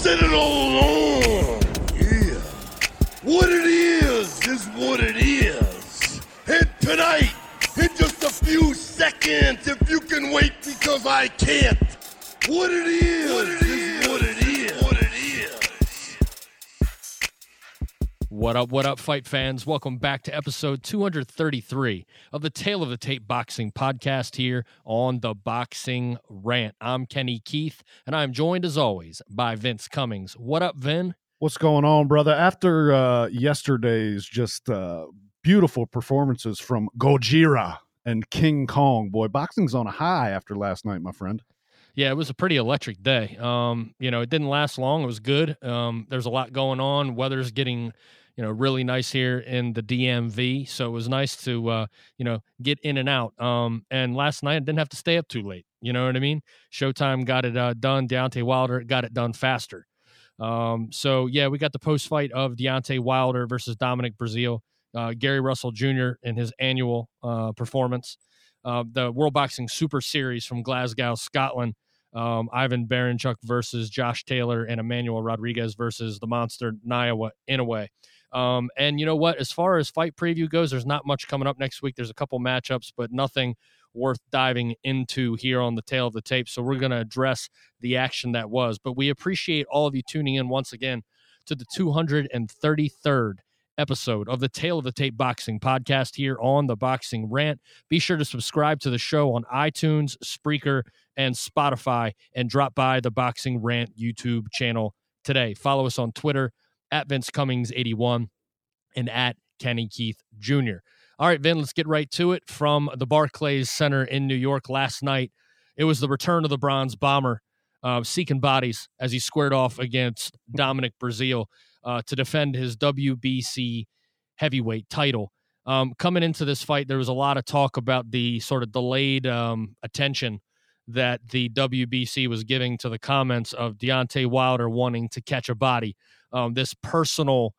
said it all along. Yeah. What it is is what it is. And tonight, in just a few seconds, if you can wait because I can't. What it is, what it What up, what up, fight fans? Welcome back to episode 233 of the Tale of the Tape Boxing Podcast here on the Boxing Rant. I'm Kenny Keith, and I'm joined as always by Vince Cummings. What up, Vin? What's going on, brother? After uh, yesterday's just uh, beautiful performances from Gojira and King Kong, boy, boxing's on a high after last night, my friend. Yeah, it was a pretty electric day. Um, you know, it didn't last long. It was good. Um, there's a lot going on. Weather's getting, you know, really nice here in the DMV. So it was nice to, uh, you know, get in and out. Um, and last night I didn't have to stay up too late. You know what I mean? Showtime got it uh, done. Deontay Wilder got it done faster. Um, so yeah, we got the post fight of Deontay Wilder versus Dominic Breazeale. Uh, Gary Russell Jr. in his annual uh, performance. Uh, the World Boxing Super Series from Glasgow, Scotland. Um, Ivan Baranchyk versus Josh Taylor and Emmanuel Rodriguez versus the monster Naoya Inoue. Um, and you know what? As far as fight preview goes, there's not much coming up next week. There's a couple matchups, but nothing worth diving into here on the Tale of the tape. So we're going to address the action that was. But we appreciate all of you tuning in once again to the 233rd episode of the Tale of the Tape Boxing podcast here on the Boxing Rant. Be sure to subscribe to the show on iTunes, Spreaker, and Spotify, and drop by the Boxing Rant YouTube channel today. Follow us on Twitter at Vince Cummings81 and at Kenny Keith Jr. All right, Vin, let's get right to it. From the Barclays Center in New York last night, it was the return of the Bronze Bomber, uh, seeking bodies as he squared off against Dominic Breazeale uh, to defend his WBC heavyweight title. Um, coming into this fight, there was a lot of talk about the sort of delayed um, attention that the WBC was giving to the comments of Deontay Wilder wanting to catch a body. Um, this personal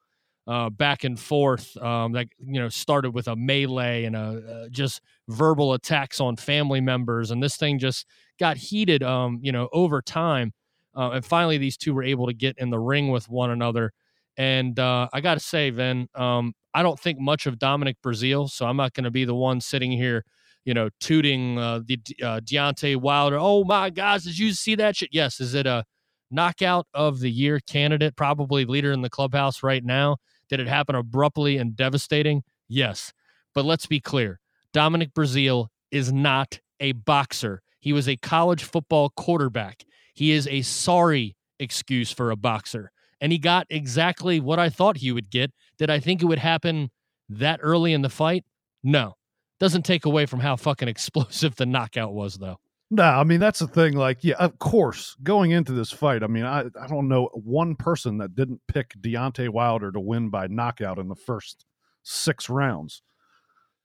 uh, back and forth um, that you know started with a melee and a uh, just verbal attacks on family members, and this thing just got heated. Um, you know, over time, uh, and finally these two were able to get in the ring with one another. And uh, I got to say, Vin, um, I don't think much of Dominic Breazeale, so I'm not going to be the one sitting here, you know, tooting uh, the uh, Deontay Wilder. Oh my gosh, did you see that shit? Yes, is it a knockout of the year candidate? Probably leader in the clubhouse right now. Did it happen abruptly and devastating? Yes, but let's be clear: Dominic Breazeale is not a boxer. He was a college football quarterback. He is a sorry excuse for a boxer and he got exactly what I thought he would get. Did I think it would happen that early in the fight? No. Doesn't take away from how fucking explosive the knockout was, though. No, I mean that's the thing. Like, yeah, of course, going into this fight, I mean, I, I don't know one person that didn't pick Deontay Wilder to win by knockout in the first six rounds.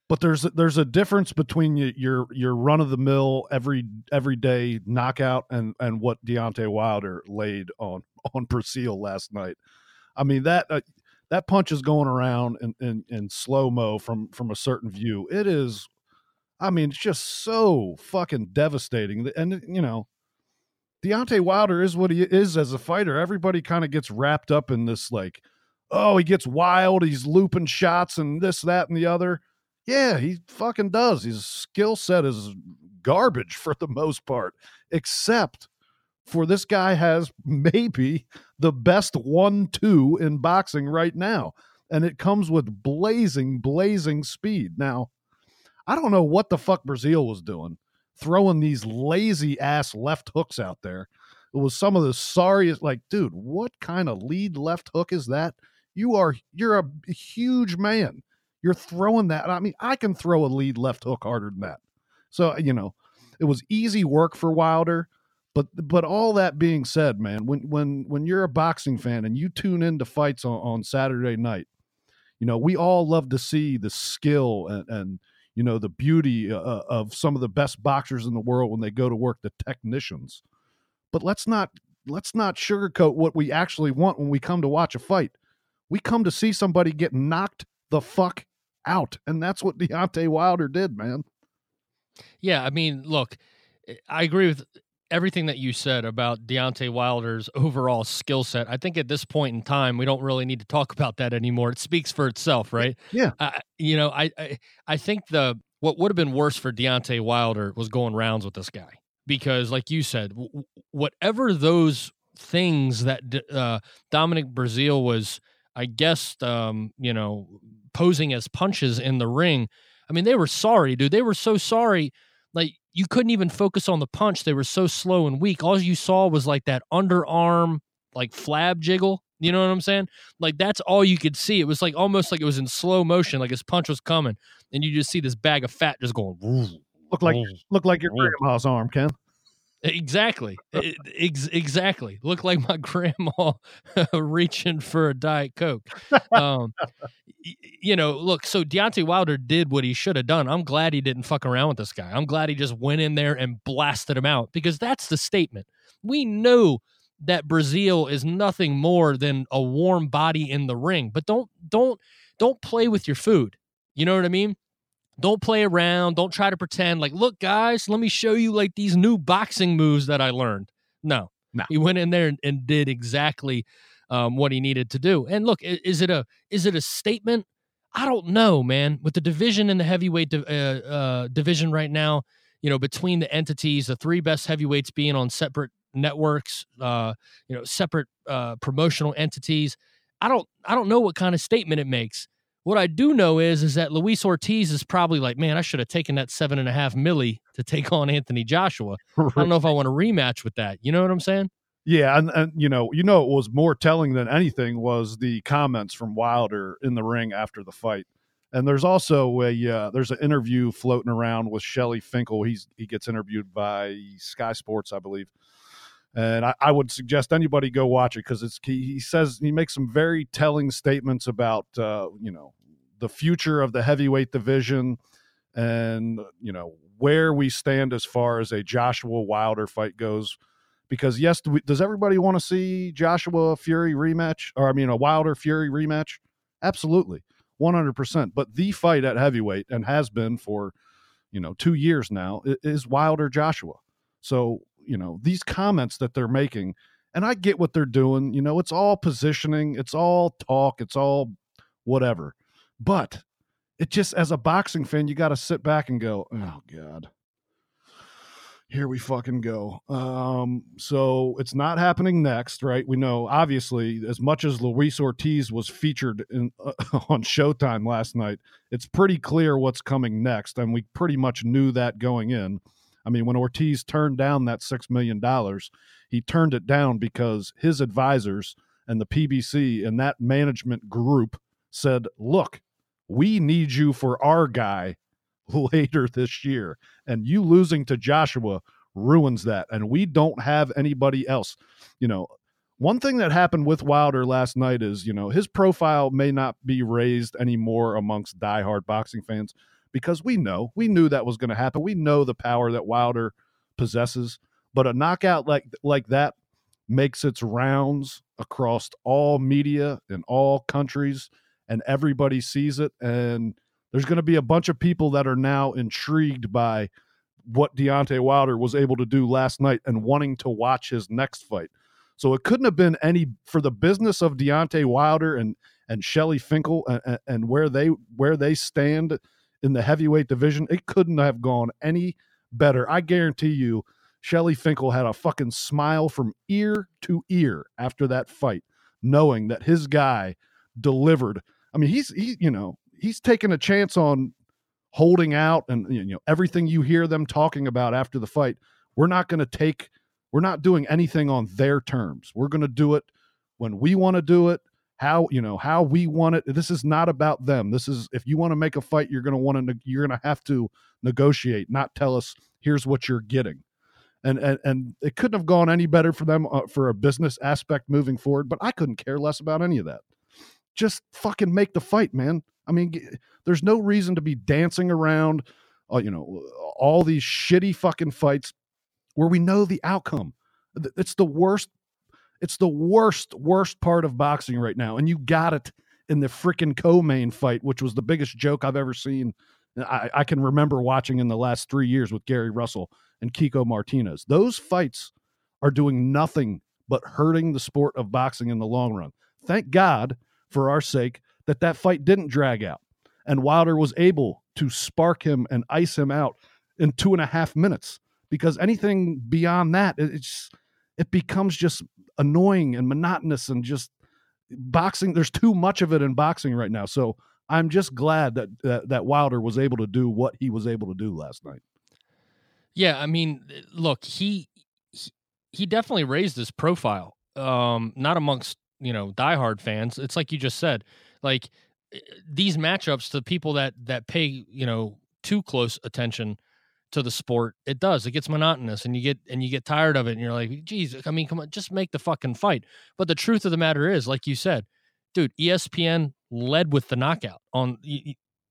But there's there's a difference between your your run of the mill every every day knockout and and what Deontay Wilder laid on on Breazeale last night. I mean that uh, that punch is going around in, in, in slow mo from from a certain view. It is, I mean, it's just so fucking devastating. And you know, Deontay Wilder is what he is as a fighter. Everybody kind of gets wrapped up in this like, oh, he gets wild, he's looping shots and this, that, and the other. Yeah, he fucking does. His skill set is garbage for the most part, except for this guy has maybe the best one two in boxing right now. And it comes with blazing, blazing speed. Now, I don't know what the fuck Breazeale was doing, throwing these lazy ass left hooks out there. It was some of the sorriest, like, dude, what kind of lead left hook is that? You are, you're a huge man. You're throwing that. I mean, I can throw a lead left hook harder than that. So, you know, it was easy work for Wilder but but all that being said, man, when when when you're a boxing fan and you tune into fights on, on Saturday night, you know we all love to see the skill and, and you know the beauty uh, uh, of some of the best boxers in the world when they go to work, the technicians. But let's not let's not sugarcoat what we actually want when we come to watch a fight. We come to see somebody get knocked the fuck out, and that's what Deontay Wilder did, man. Yeah, I mean, look, I agree with everything that you said about Deontay Wilder's overall skill set, I think at this point in time, we don't really need to talk about that anymore. It speaks for itself, right? Yeah. Uh, you know, I, I I think the what would have been worse for Deontay Wilder was going rounds with this guy because, like you said, w- whatever those things that uh, Dominic Breazeale was, I guess, um, you know, posing as punches in the ring. I mean, they were sorry, dude. They were so sorry. Like you couldn't even focus on the punch. They were so slow and weak. All you saw was like that underarm, like flab jiggle. You know what I'm saying? Like that's all you could see. It was like almost like it was in slow motion, like his punch was coming, and you just see this bag of fat just going. Look like look like your mm. grandma's arm, Ken. Exactly. Ex- exactly. Look like my grandma reaching for a Diet Coke. Um, you know, look, so Deontay Wilder did what he should have done. I'm glad he didn't fuck around with this guy. I'm glad he just went in there and blasted him out because that's the statement. We know that Breazeale is nothing more than a warm body in the ring, but don't don't don't play with your food. You know what I mean? Don't play around. Don't try to pretend like, look, guys, let me show you like these new boxing moves that I learned. No, no. He went in there and, and did exactly um, what he needed to do. And look, is it a is it a statement? I don't know, man. With the division in the heavyweight uh, uh, division right now, you know, between the entities, the three best heavyweights being on separate networks, uh, you know, separate uh, promotional entities. I don't I don't know what kind of statement it makes. What I do know is is that Luis Ortiz is probably like, man, I should have taken that seven and a half milli to take on Anthony Joshua. I don't know if I want to rematch with that. You know what I'm saying? Yeah, and, and you know, you know, it was more telling than anything was the comments from Wilder in the ring after the fight. And there's also a uh, there's an interview floating around with Shelly Finkel. He's he gets interviewed by Sky Sports, I believe. And I, I would suggest anybody go watch it because it's he, he says he makes some very telling statements about uh, you know the future of the heavyweight division and uh, you know where we stand as far as a Joshua Wilder fight goes. Because yes, do we, does everybody want to see Joshua Fury rematch, or I mean a Wilder Fury rematch? Absolutely, one hundred percent. But the fight at heavyweight and has been for you know two years now is Wilder Joshua. So you know these comments that they're making, and I get what they're doing. You know, it's all positioning, it's all talk, it's all whatever. But it just, as a boxing fan, you got to sit back and go, oh, God. Here we fucking go. Um, so it's not happening next, right? We know, obviously, as much as Luis Ortiz was featured in, uh, on Showtime last night, it's pretty clear what's coming next. And we pretty much knew that going in. I mean, when Ortiz turned down that $6 million, he turned it down because his advisors and the PBC and that management group said, look, we need you for our guy later this year. And you losing to Joshua ruins that. And we don't have anybody else. You know, one thing that happened with Wilder last night is, you know, his profile may not be raised anymore amongst diehard boxing fans because we know, we knew that was going to happen. We know the power that Wilder possesses, but a knockout like like that makes its rounds across all media in all countries and everybody sees it. And there's going to be a bunch of people that are now intrigued by what Deontay Wilder was able to do last night and wanting to watch his next fight. So it couldn't have been any for the business of Deontay Wilder and and Shelly Finkel and, and where they where they stand in the heavyweight division. It couldn't have gone any better. I guarantee you, Shelly Finkel had a fucking smile from ear to ear after that fight, knowing that his guy delivered I mean, he's he, you know, he's taking a chance on holding out and you know everything you hear them talking about after the fight. We're not going to take we're not doing anything on their terms. We're going to do it when we want to do it, how, you know, how we want it. This is not about them. This is if you want to make a fight, you're going to want to you're going to have to negotiate, not tell us here's what you're getting. And, and and it couldn't have gone any better for them uh, for a business aspect moving forward, but I couldn't care less about any of that just fucking make the fight, man. I mean, there's no reason to be dancing around, uh, you know, all these shitty fucking fights where we know the outcome. It's the worst. It's the worst, worst part of boxing right now, and you got it in the freaking co-main fight, which was the biggest joke I've ever seen. I, I can remember watching in the last three years with Gary Russell. and Kiko Martinez. Those fights are doing nothing but hurting the sport of boxing in the long run. Thank God, for our sake, that that fight didn't drag out and Wilder was able to spark him and ice him out in two and a half minutes. Because anything beyond that, it's it becomes just annoying and monotonous and just boxing. There's too much of it in boxing right now. So I'm just glad that that, that Wilder was able to do what he was able to do last night. Yeah, I mean, look, he he, he definitely raised his profile. Um, not amongst you know diehard fans. It's like you just said, like eh, these matchups to people that that pay you know too close attention to the sport, it does. It gets monotonous, and you get and you get tired of it, and you're like, "Geez, I mean, come on, just make the fucking fight." But the truth of the matter is, like you said, dude, ESPN led with the knockout on.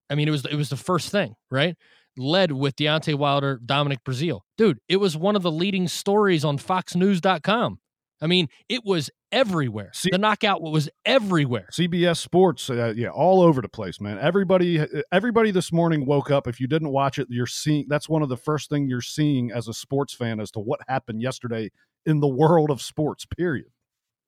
I mean, it was it was the first thing, right? Led with Deontay Wilder, Dominic Breazeale, dude. It was one of the leading stories on FoxNews.com. I mean, it was everywhere. C- the knockout was everywhere. CBS Sports, uh, yeah, all over the place, man. Everybody, uh, everybody this morning woke up. If you didn't watch it, you're seeing. That's one of the first thing you're seeing as a sports fan as to what happened yesterday in the world of sports. Period.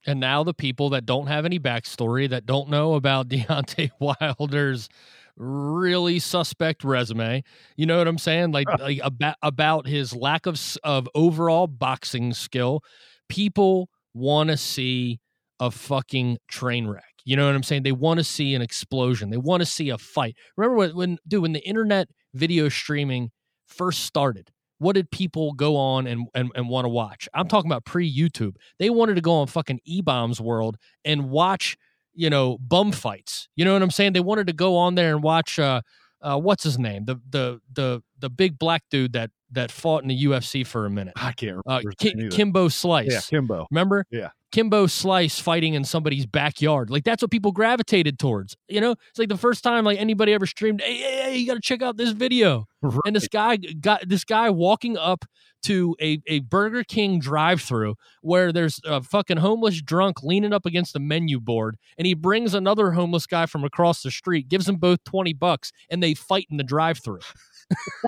And now the people that don't have any backstory, that don't know about Deontay Wilder's really suspect resume, you know what I'm saying? Like, like about about his lack of of overall boxing skill, people want to see a fucking train wreck. You know what I'm saying? They want to see an explosion. They want to see a fight. Remember when, when, dude, when the internet video streaming first started, what did people go on and, and, and want to watch? I'm talking about pre YouTube. They wanted to go on fucking E Bombs World and watch, you know, bum fights. You know what I'm saying? They wanted to go on there and watch, uh, uh, what's his name? The the the the big black dude that that fought in the UFC for a minute. I can't uh, remember. Uh, Ki- Kimbo Slice. Yeah, Kimbo. Remember? Yeah. Kimbo Slice fighting in somebody's backyard. Like that's what people gravitated towards. You know, it's like the first time like anybody ever streamed, hey, hey, hey you got to check out this video. Right. And this guy got this guy walking up to a, a Burger King drive through where there's a fucking homeless drunk leaning up against the menu board. And he brings another homeless guy from across the street, gives them both 20 bucks, and they fight in the drive through.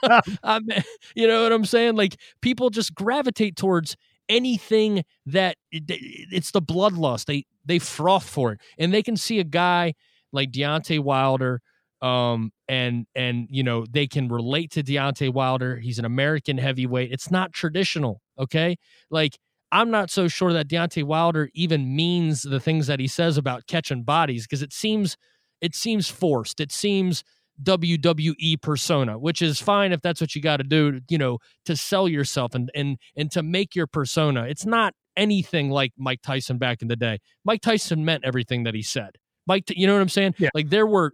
You know what I'm saying? Like people just gravitate towards anything that it's the bloodlust. They they froth for it, and they can see a guy like Deontay Wilder, um, and and you know they can relate to Deontay Wilder. He's an American heavyweight. It's not traditional, okay? Like I'm not so sure that Deontay Wilder even means the things that he says about catching bodies because it seems it seems forced. It seems WWE persona, which is fine if that's what you got to do, you know, to sell yourself and and and to make your persona. It's not anything like Mike Tyson back in the day. Mike Tyson meant everything that he said. Mike, you know what I'm saying? Yeah. Like there were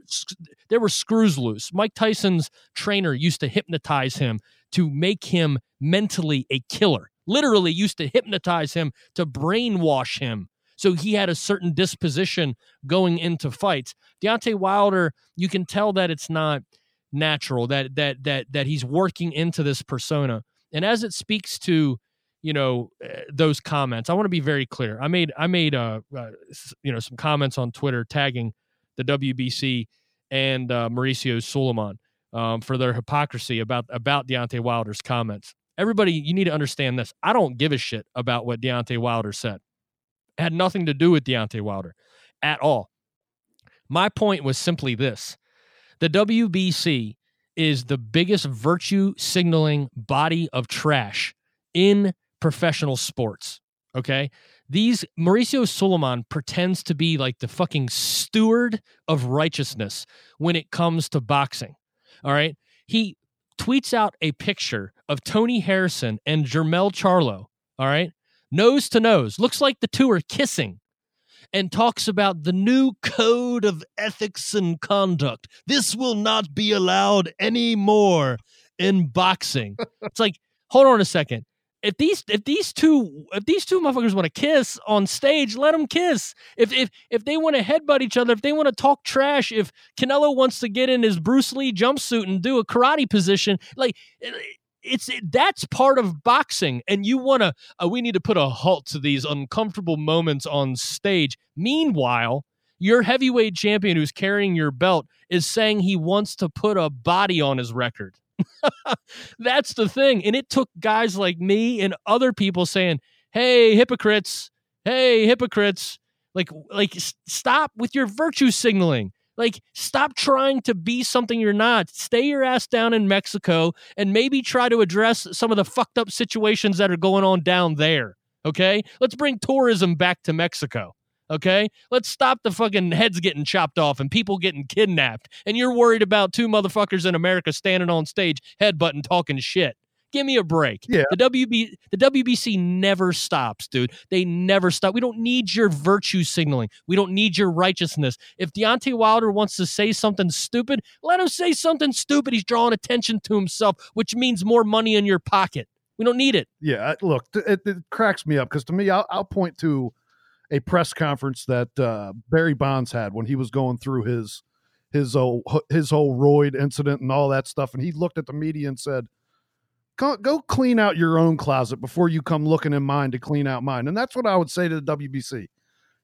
there were screws loose. Mike Tyson's trainer used to hypnotize him to make him mentally a killer. Literally used to hypnotize him to brainwash him so he had a certain disposition going into fights. Deontay Wilder, you can tell that it's not natural, that that that that he's working into this persona. And as it speaks to, you know, uh, those comments, I want to be very clear. I made I made uh, uh you know some comments on Twitter tagging the WBC and uh, Mauricio Sulaiman um, for their hypocrisy about about Deontay Wilder's comments. Everybody, you need to understand this. I don't give a shit about what Deontay Wilder said had nothing to do with Deontay Wilder at all. My point was simply this the WBC is the biggest virtue signaling body of trash in professional sports. Okay. These Mauricio Sulaiman pretends to be like the fucking steward of righteousness when it comes to boxing. All right. He tweets out a picture of Tony Harrison and Jermell Charlo. All right nose to nose. Looks like the two are kissing and talks about the new code of ethics and conduct. This will not be allowed anymore in boxing. it's like, hold on a second. If these if these two if these two motherfuckers want to kiss on stage, let them kiss. If if if they want to headbutt each other, if they want to talk trash, if Canelo wants to get in his Bruce Lee jumpsuit and do a karate position, like eh, it's it, that's part of boxing and you want to uh, we need to put a halt to these uncomfortable moments on stage meanwhile your heavyweight champion who's carrying your belt is saying he wants to put a body on his record That's the thing. And it took guys like me and other people saying, "Hey, hypocrites. Hey, hypocrites. Like like stop with your virtue signaling. Like stop trying to be something you're not. Stay your ass down in Mexico and maybe try to address some of the fucked up situations that are going on down there. Okay? Let's bring tourism back to Mexico. Okay? Let's stop the fucking heads getting chopped off and people getting kidnapped. And you're worried about two motherfuckers in America standing on stage, headbutting, talking shit. Give me a break. Yeah. The WB the WBC never stops, dude. They never stop. We don't need your virtue signaling. We don't need your righteousness. If Deontay Wilder wants to say something stupid, let him say something stupid. He's drawing attention to himself, which means more money in your pocket. We don't need it. Yeah, look, it, it cracks me up because to me, I'll, I'll point to a press conference that uh, Barry Bonds had when he was going through his his whole his whole roid incident and all that stuff, and he looked at the media and said, "Go, go clean out your own closet before you come looking in mine to clean out mine." And that's what I would say to the WBC: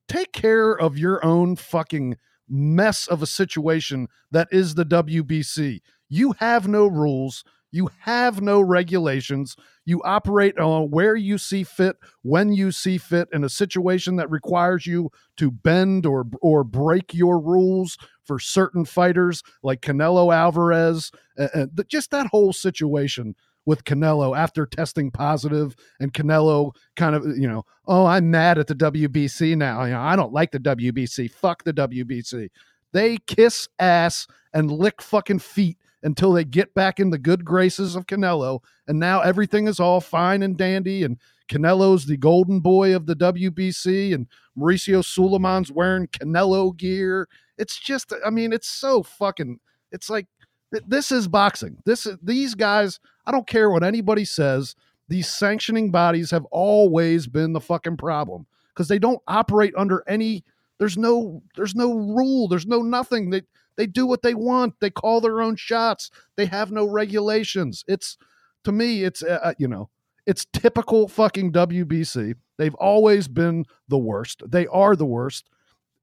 take care of your own fucking mess of a situation that is the WBC. You have no rules. You have no regulations. You operate on where you see fit, when you see fit, in a situation that requires you to bend or or break your rules for certain fighters like Canelo Alvarez. And th- just that whole situation with Canelo after testing positive, and Canelo kind of you know, oh, I'm mad at the WBC now. You know, I don't like the WBC. Fuck the WBC. They kiss ass and lick fucking feet until they get back in the good graces of Canelo. And now everything is all fine and dandy. And Canelo's the golden boy of the WBC. And Mauricio Sulaiman's wearing Canelo gear. It's just, I mean, it's so fucking, it's like, this is boxing. This these guys, I don't care what anybody says. These sanctioning bodies have always been the fucking problem because they don't operate under any, there's no, there's no rule. There's no nothing. They, they do what they want. They call their own shots. They have no regulations. It's to me, it's uh, you know, it's typical fucking WBC. They've always been the worst. They are the worst.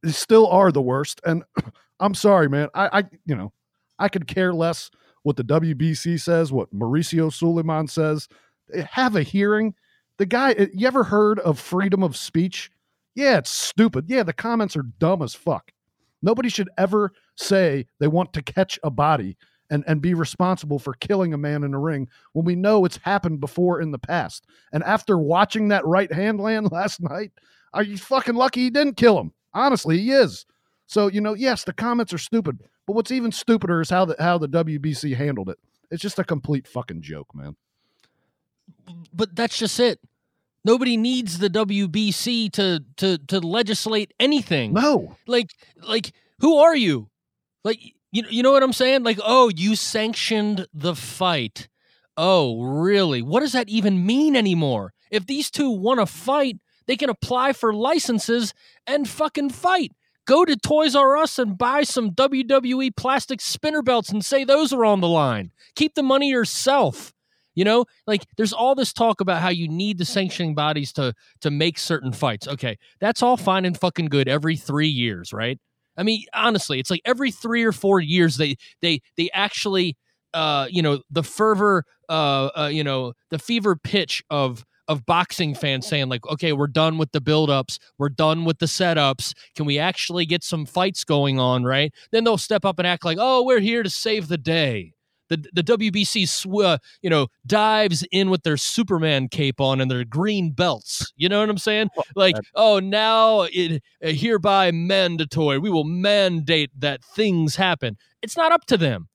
They still are the worst. And I'm sorry, man. I, I you know, I could care less what the WBC says, what Mauricio Sulaiman says. Have a hearing. The guy, uh, you ever heard of freedom of speech? Yeah, it's stupid. Yeah, the comments are dumb as fuck. Nobody should ever say they want to catch a body and, and be responsible for killing a man in a ring when we know it's happened before in the past. And after watching that right hand land last night, are you fucking lucky he didn't kill him? Honestly, he is. So, you know, yes, the comments are stupid, but what's even stupider is how the how the WBC handled it. It's just a complete fucking joke, man. But that's just it. Nobody needs the WBC to to to legislate anything. No. Like like who are you? Like you you know what I'm saying? Like oh, you sanctioned the fight. Oh, really? What does that even mean anymore? If these two want to fight, they can apply for licenses and fucking fight. Go to Toys R Us and buy some WWE plastic spinner belts and say those are on the line. Keep the money yourself. You know, like there's all this talk about how you need the sanctioning bodies to to make certain fights. Okay, that's all fine and fucking good every 3 years, right? I mean, honestly, it's like every 3 or 4 years they they they actually uh, you know, the fervor uh, uh you know, the fever pitch of of boxing fans saying like, okay, we're done with the buildups, we're done with the setups. Can we actually get some fights going on, right? Then they'll step up and act like, oh, we're here to save the day. The the WBC, sw- uh, you know, dives in with their Superman cape on and their green belts. You know what I'm saying? Like, oh, now it uh, hereby mandatory. We will mandate that things happen. It's not up to them.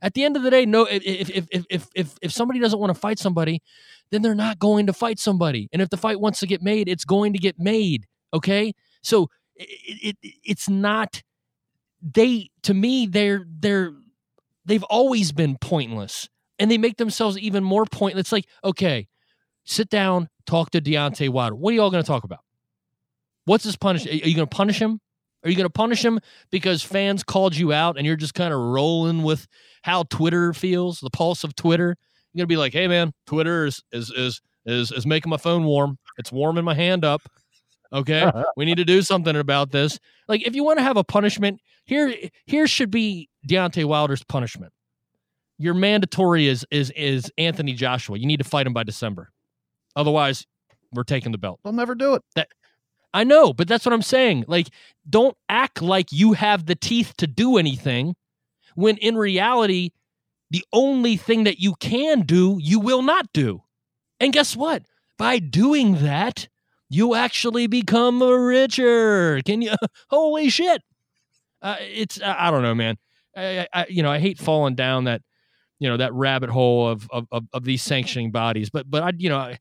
At the end of the day, no. If if if if if, if somebody doesn't want to fight somebody, then they're not going to fight somebody. And if the fight wants to get made, it's going to get made. Okay, so it, it it's not. They to me, they're they're they've always been pointless, and they make themselves even more pointless. It's like okay, sit down, talk to Deontay Wilder. What are y'all going to talk about? What's his punish? Are you going to punish him? Are you going to punish him because fans called you out and you're just kind of rolling with how Twitter feels, the pulse of Twitter? You're to be like, "Hey man, Twitter is is is is is making my phone warm. It's warming my hand up. Okay? we need to do something about this." Like if you want to have a punishment, here here should be Deontay Wilder's punishment. your mandatory is is is Anthony Joshua. You need to fight him by December. Otherwise, we're taking the belt. They'll never do it. That I know, but that's what I'm saying. Like, don't act like you have the teeth to do anything when in reality, the only thing that you can do, you will not do. And guess what? By doing that, you actually become richer. Can you? Holy shit! Uh, it's I don't know, man. I, I, you know I hate falling down that you know that rabbit hole of of, of, of these sanctioning bodies, but but I you know. I,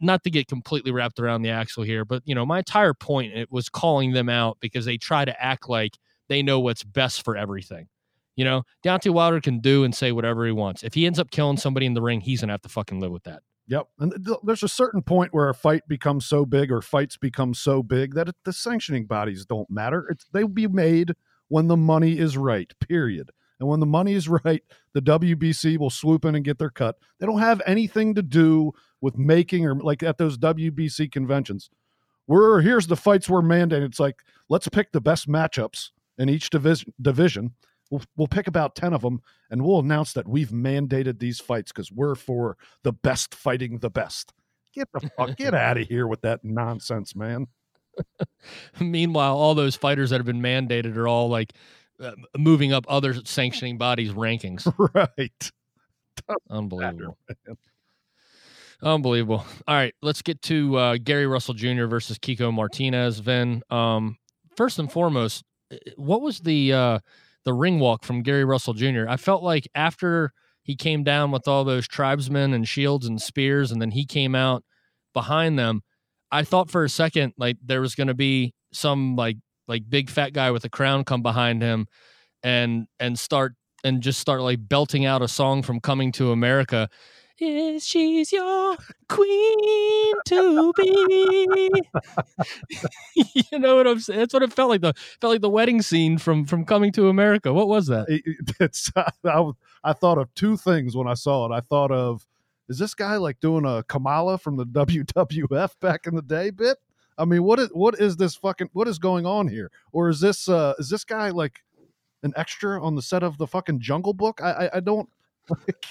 not to get completely wrapped around the axle here, but you know, my entire point it was calling them out because they try to act like they know what's best for everything. You know, Deontay Wilder can do and say whatever he wants. If he ends up killing somebody in the ring, he's gonna have to fucking live with that. Yep. And th- there's a certain point where a fight becomes so big or fights become so big that it, the sanctioning bodies don't matter. It's they'll be made when the money is right. Period. And when the money is right, the WBC will swoop in and get their cut. They don't have anything to do with making or like at those WBC conventions. We're here's the fights we're mandating. It's like let's pick the best matchups in each division We'll, we'll pick about 10 of them and we'll announce that we've mandated these fights because we're for the best fighting the best. Get the fuck, get out of here with that nonsense, man. Meanwhile, all those fighters that have been mandated are all like uh, moving up other sanctioning bodies' rankings. Right. Unbelievable. Matter, Unbelievable. All right, let's get to uh, Gary Russell Jr. versus Kiko Martinez. Vin, um, first and foremost, what was the uh, the ring walk from Gary Russell Jr. I felt like after he came down with all those tribesmen and shields and spears, and then he came out behind them. I thought for a second like there was going to be some like like big fat guy with a crown come behind him and and start and just start like belting out a song from Coming to America is she's your queen to be. you know what I'm saying? That's what it felt like. The felt like the wedding scene from from Coming to America. What was that? It, it's I, I thought of two things when I saw it. I thought of is this guy like doing a Kamala from the WWF back in the day bit? I mean, what is what is this fucking what is going on here? Or is this uh is this guy like an extra on the set of the fucking Jungle Book? I I, I don't like.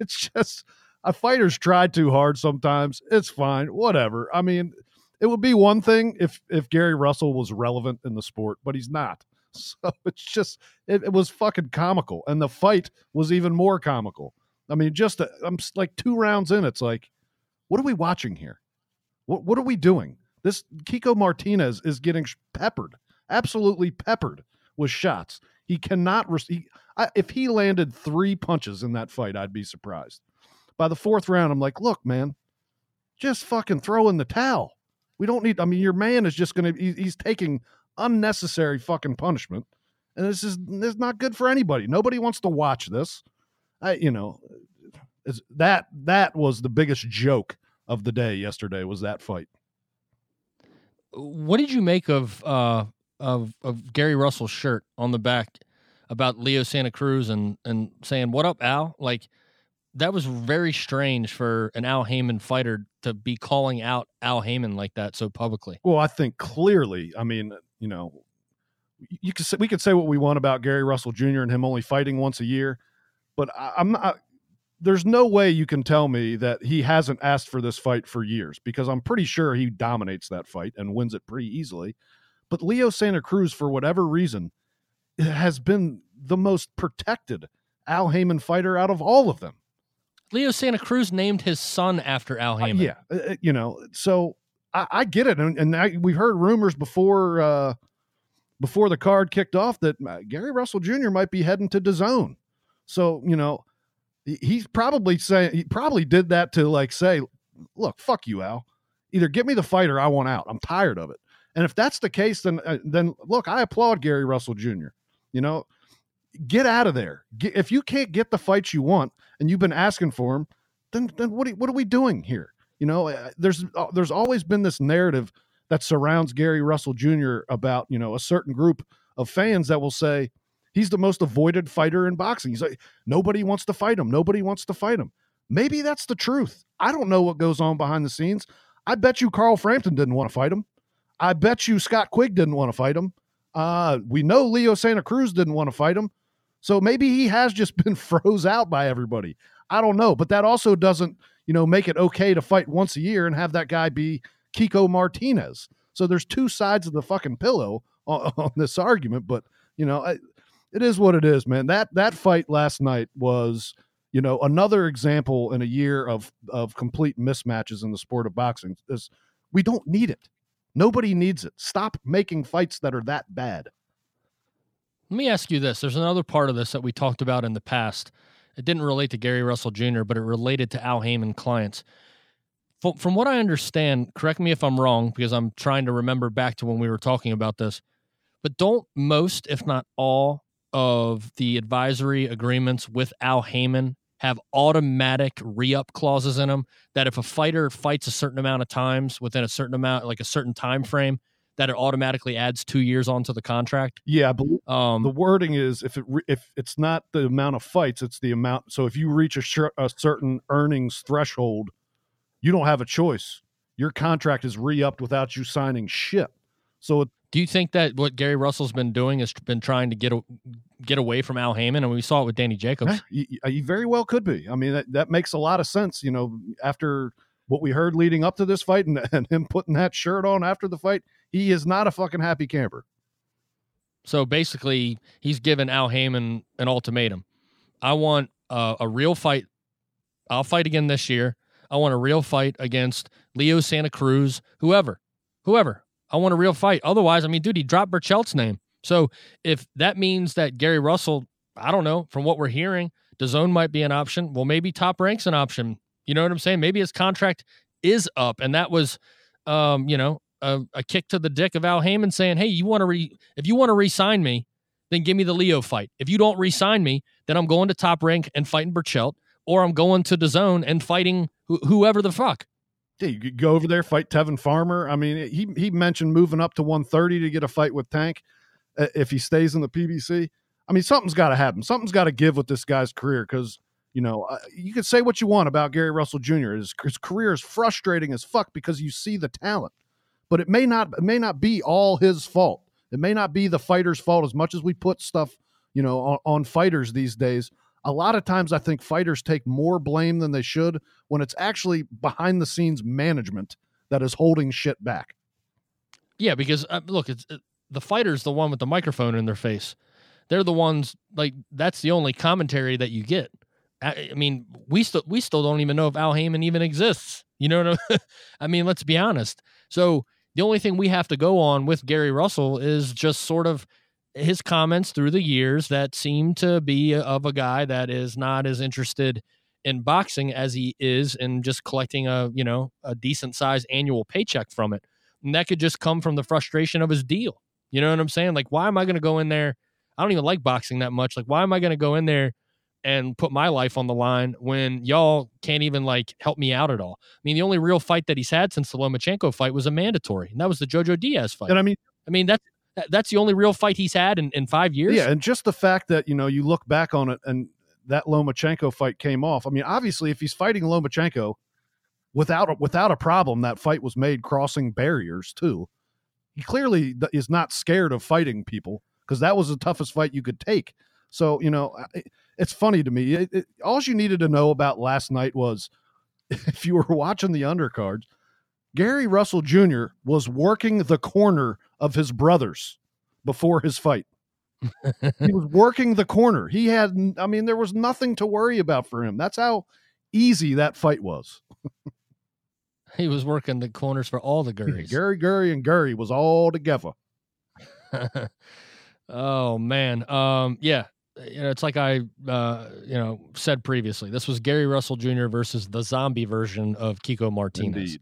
It's just a fighters try too hard sometimes. It's fine, whatever. I mean, it would be one thing if if Gary Russell was relevant in the sport, but he's not. So it's just it, it was fucking comical, and the fight was even more comical. I mean, just i I'm like two rounds in, it's like, what are we watching here? What what are we doing? This Kiko Martinez is getting peppered, absolutely peppered with shots. He cannot. He, I, if he landed three punches in that fight, I'd be surprised by the fourth round, I'm like, look, man, just fucking throw in the towel. We don't need, I mean, your man is just going to, he's taking unnecessary fucking punishment. And this is, this is not good for anybody. Nobody wants to watch this. I, you know, that, that was the biggest joke of the day yesterday was that fight. What did you make of, uh, of, of Gary Russell's shirt on the back about Leo Santa Cruz and, and saying, what up, Al? Like, that was very strange for an Al Haymon fighter to be calling out Al Haymon like that so publicly. Well, I think clearly, I mean, you know, you say, we could say what we want about Gary Russell Jr. and him only fighting once a year, but I, I'm not. There's no way you can tell me that he hasn't asked for this fight for years because I'm pretty sure he dominates that fight and wins it pretty easily. But Leo Santa Cruz, for whatever reason, has been the most protected Al Haymon fighter out of all of them. Leo Santa Cruz named his son after Al Haymon. Uh, yeah, uh, you know, so I, I get it, and, and I, we've heard rumors before uh, before the card kicked off that uh, Gary Russell Jr. might be heading to DAZN. So you know, he, he's probably saying he probably did that to like say, look, fuck you, Al. Either get me the fight or I want out. I'm tired of it. And if that's the case, then uh, then look, I applaud Gary Russell Jr. You know, get out of there. Get, if you can't get the fights you want and you've been asking for them, then then what are, what are we doing here? You know, uh, there's uh, there's always been this narrative that surrounds Gary Russell Jr. about you know a certain group of fans that will say he's the most avoided fighter in boxing. He's like nobody wants to fight him. Nobody wants to fight him. Maybe that's the truth. I don't know what goes on behind the scenes. I bet you Carl Frampton didn't want to fight him. I bet you Scott Quigg didn't want to fight him. Uh, we know Leo Santa Cruz didn't want to fight him. So maybe he has just been froze out by everybody. I don't know, but that also doesn't, you know, make it okay to fight once a year and have that guy be Kiko Martinez. So there's two sides of the fucking pillow on, on this argument, but you know, I, it is what it is, man. That that fight last night was, you know, another example in a year of of complete mismatches in the sport of boxing. Is we don't need it. Nobody needs it. Stop making fights that are that bad. Let me ask you this. There's another part of this that we talked about in the past. It didn't relate to Gary Russell Jr., but it related to Al Haymon clients. From, from what I understand, correct me if I'm wrong, because I'm trying to remember back to when we were talking about this, but don't most, if not all, of the advisory agreements with Al Haymon have automatic re-up clauses in them that if a fighter fights a certain amount of times within a certain amount like a certain time frame that it automatically adds two years onto the contract Yeah, believe um the wording is if it re- if it's not the amount of fights, it's the amount. So if you reach a, cer- a certain earnings threshold, you don't have a choice. Your contract is re-upped without you signing shit. So it, do you think that what Gary Russell's been doing has been trying to get a, get away from Al Haymon and we saw it with Danny Jacobs you, you very well could be. I mean, that, that makes a lot of sense. You know, after what we heard leading up to this fight and, and him putting that shirt on after the fight, he is not a fucking happy camper. So basically, he's given Al Haymon an ultimatum. I want uh, a real fight. I'll fight again this year. I want a real fight against Leo Santa Cruz, whoever, whoever. I want a real fight. Otherwise, I mean, dude, he dropped Berchelt's name. So if that means that Gary Russell, I don't know, from what we're hearing, DAZN might be an option. Well, maybe Top Rank's an option. You know what I'm saying? Maybe his contract is up, and that was, um, you know, a, a kick to the dick of Al Haymon saying, "Hey, you want to re? If you want to re-sign me, then give me the Leo fight. If you don't re-sign me, then I'm going to Top Rank and fighting Berchelt, or I'm going to DAZN and fighting wh- whoever the fuck." Yeah, you could go over there fight Tevin Farmer. I mean, he he mentioned moving up to 130 to get a fight with Tank uh, if he stays in the PBC. I mean, something's got to happen. Something's got to give with this guy's career because you know uh, you can say what you want about Gary Russell Jr. His, his career is frustrating as fuck because you see the talent, but it may not it may not be all his fault. It may not be the fighter's fault as much as we put stuff you know on, on fighters these days a lot of times I think fighters take more blame than they should when it's actually behind the scenes management that is holding shit back. Yeah, because uh, look, it's uh, the fighter's the one with the microphone in their face. They're the ones like that's the only commentary that you get. I, I mean, we still we still don't even know if Al Haymon even exists. You know what I, mean? I mean? Let's be honest. So the only thing we have to go on with Gary Russell is just sort of his comments through the years that seem to be of a guy that is not as interested in boxing as he is in just collecting a you know a decent sized annual paycheck from it. And that could just come from the frustration of his deal. You know what i'm saying? Like why am i going to go in there? I don't even like boxing that much. Like why am i going to go in there and put my life on the line when y'all can't even like help me out at all i mean the only real fight that he's had since the lomachenko fight was a mandatory and that was the jojo diaz fight And I mean, i mean that's that- that's the only real fight he's had in, in five years. yeah, and just the fact that you know you look back on it and that Lomachenko fight came off. I mean, obviously, if he's fighting Lomachenko without a, without a problem, that fight was made crossing barriers too. He clearly is not scared of fighting people because that was the toughest fight you could take. So you know, I- it's funny to me. It, it, all you needed to know about last night was if you were watching the undercards, Gary Russell Jr. was working the corner of his brothers before his fight. he was working the corner. He had, I mean, there was nothing to worry about for him. That's how easy that fight was. he was working the corners for all the Gurries. Gary, Gary, and Gary was all together. oh man, um, yeah, you know, it's like I, uh, you know, said previously. This was Gary Russell Jr. versus the zombie version of Kiko Martinez.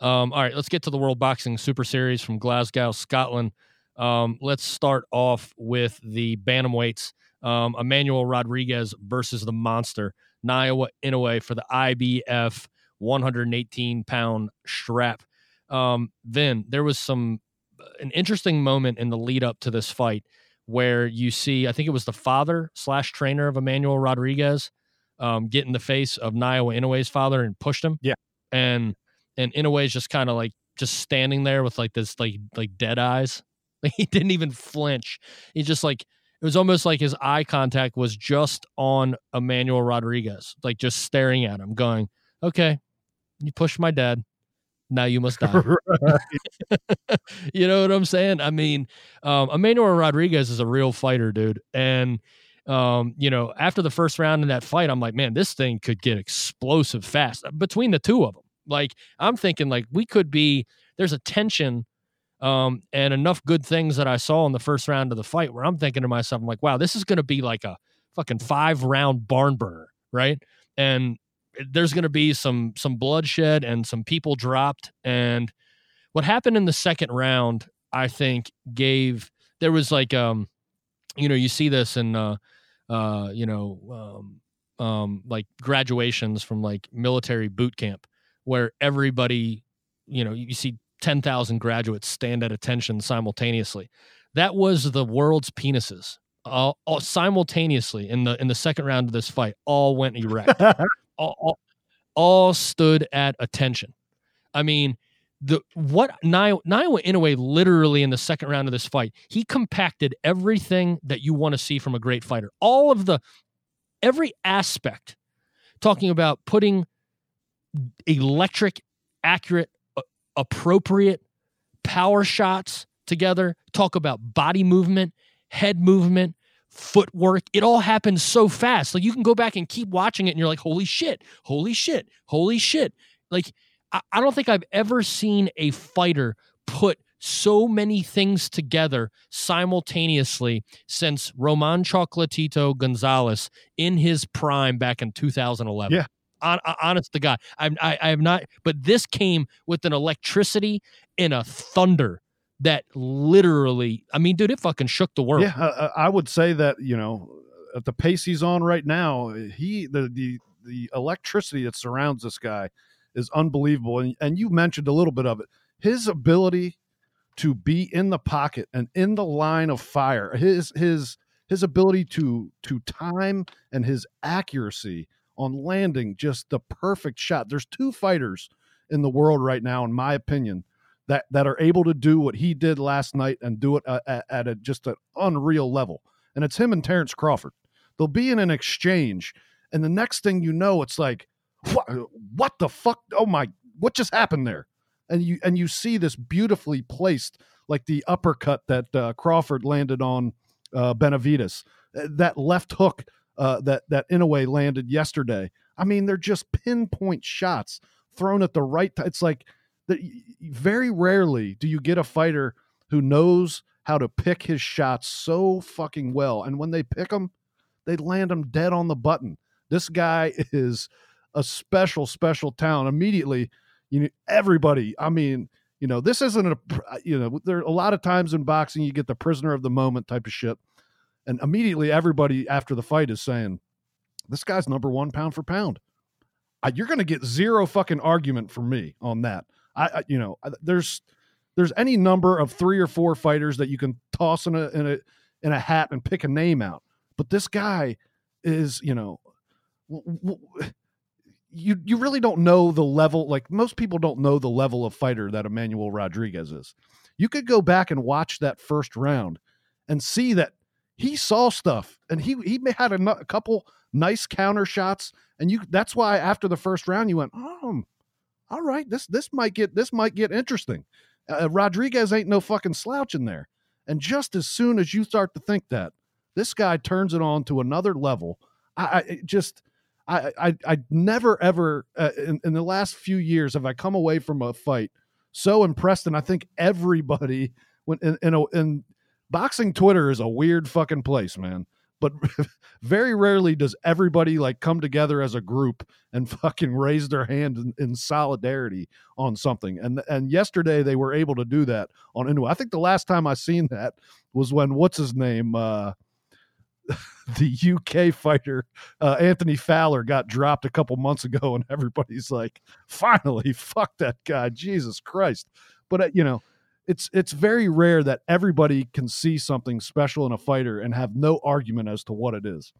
Um, all right, let's get to the World Boxing Super Series from Glasgow, Scotland. Um, let's start off with the bantamweights. Um, Emmanuel Rodriguez versus the monster Naoya Inoue for the IBF 118 pound strap. Um, Vin, there was some an interesting moment in the lead up to this fight where you see, I think it was the father slash trainer of Emmanuel Rodriguez um, get in the face of Naoya Inoue's father and pushed him. Yeah. And and Inoue's just kind of like just standing there with like this like like dead eyes. Like he didn't even flinch. He just like it was almost like his eye contact was just on Emmanuel Rodriguez, like just staring at him, going, "Okay, you pushed my dad. Now you must die." you know what I'm saying? I mean, um, Emmanuel Rodriguez is a real fighter, dude, and um, you know, after the first round in that fight, I'm like, man, this thing could get explosive fast between the two of them. Like, I'm thinking, like, we could be there's a tension um, and enough good things that I saw in the first round of the fight where I'm thinking to myself, I'm like, wow, this is going to be like a fucking five round barn burner, right? And there's going to be some some bloodshed and some people dropped. And what happened in the second round, I think, gave there was like um, you know, you see this in uh, uh, you know, um, um, like graduations from like military boot camp where everybody, you know, you see 10,000 graduates stand at attention simultaneously. That was the world's penises. All, all, simultaneously in the in the second round of this fight, all went erect. all, all, stood at attention. I mean, the what Naoya Inoue literally in the second round of this fight, he compacted everything that you want to see from a great fighter. All of the every aspect, talking about putting electric, accurate appropriate power shots together, talk about body movement, head movement, footwork. It all happens so fast. Like you can go back and keep watching it and you're like, holy shit, holy shit, holy shit. Like, I, I don't think I've ever seen a fighter put so many things together simultaneously since Roman Chocolatito Gonzalez in his prime back in 2011. Yeah honest to God, I'm, I, I have not. But this came with an electricity and a thunder that literally, I mean, dude, it fucking shook the world. Yeah, uh, I would say that you know, at the pace he's on right now, he the the the electricity that surrounds this guy is unbelievable. And and you mentioned a little bit of it. His ability to be in the pocket and in the line of fire, his his his ability to to time and his accuracy on landing just the perfect shot. There's two fighters in the world right now, in my opinion, that that are able to do what he did last night and do it at, at a, just an unreal level. And it's him and Terrence Crawford. They'll be in an exchange, and the next thing you know, it's like, what, what the fuck? Oh my, what just happened there? And you and you see this beautifully placed, like the uppercut that uh, Crawford landed on uh, Benavidez, that left hook uh, that that Inoue landed yesterday. I mean, they're just pinpoint shots thrown at the right. T- it's like that. Very rarely do you get a fighter who knows how to pick his shots so fucking well, and when they pick them, they land them dead on the button. This guy is a special, special talent. Immediately, you know, everybody. I mean, you know, this isn't a, uh, you know, there a lot of times in boxing you get the prisoner of the moment type of shit. And immediately, everybody after the fight is saying, "This guy's number one pound for pound." You're going to get zero fucking argument from me on that. I, I, you know, there's there's any number of three or four fighters that you can toss in a in a in a hat and pick a name out, but this guy is, you know. W- w- you you really don't know the level like most people don't know the level of fighter that Emmanuel Rodriguez is. You could go back and watch that first round and see that he saw stuff and he he had a, a couple nice counter shots and you that's why after the first round you went oh all right this this might get this might get interesting. Uh, rodriguez ain't no fucking slouch in there. And just as soon as you start to think that this guy turns it on to another level. I, I just I, I I never ever uh, in, in the last few years have I come away from a fight so impressed, and I think everybody when in in, a, in boxing Twitter is a weird fucking place, man. But very rarely does everybody like come together as a group and fucking raise their hand in, in solidarity on something. And and yesterday they were able to do that on Inoue. I think the last time I seen that was when what's his name, uh, the UK fighter uh, Anthony Fowler got dropped a couple months ago, and everybody's like, "Finally, fuck that guy, Jesus Christ!" But uh, you know, it's it's very rare that everybody can see something special in a fighter and have no argument as to what it is.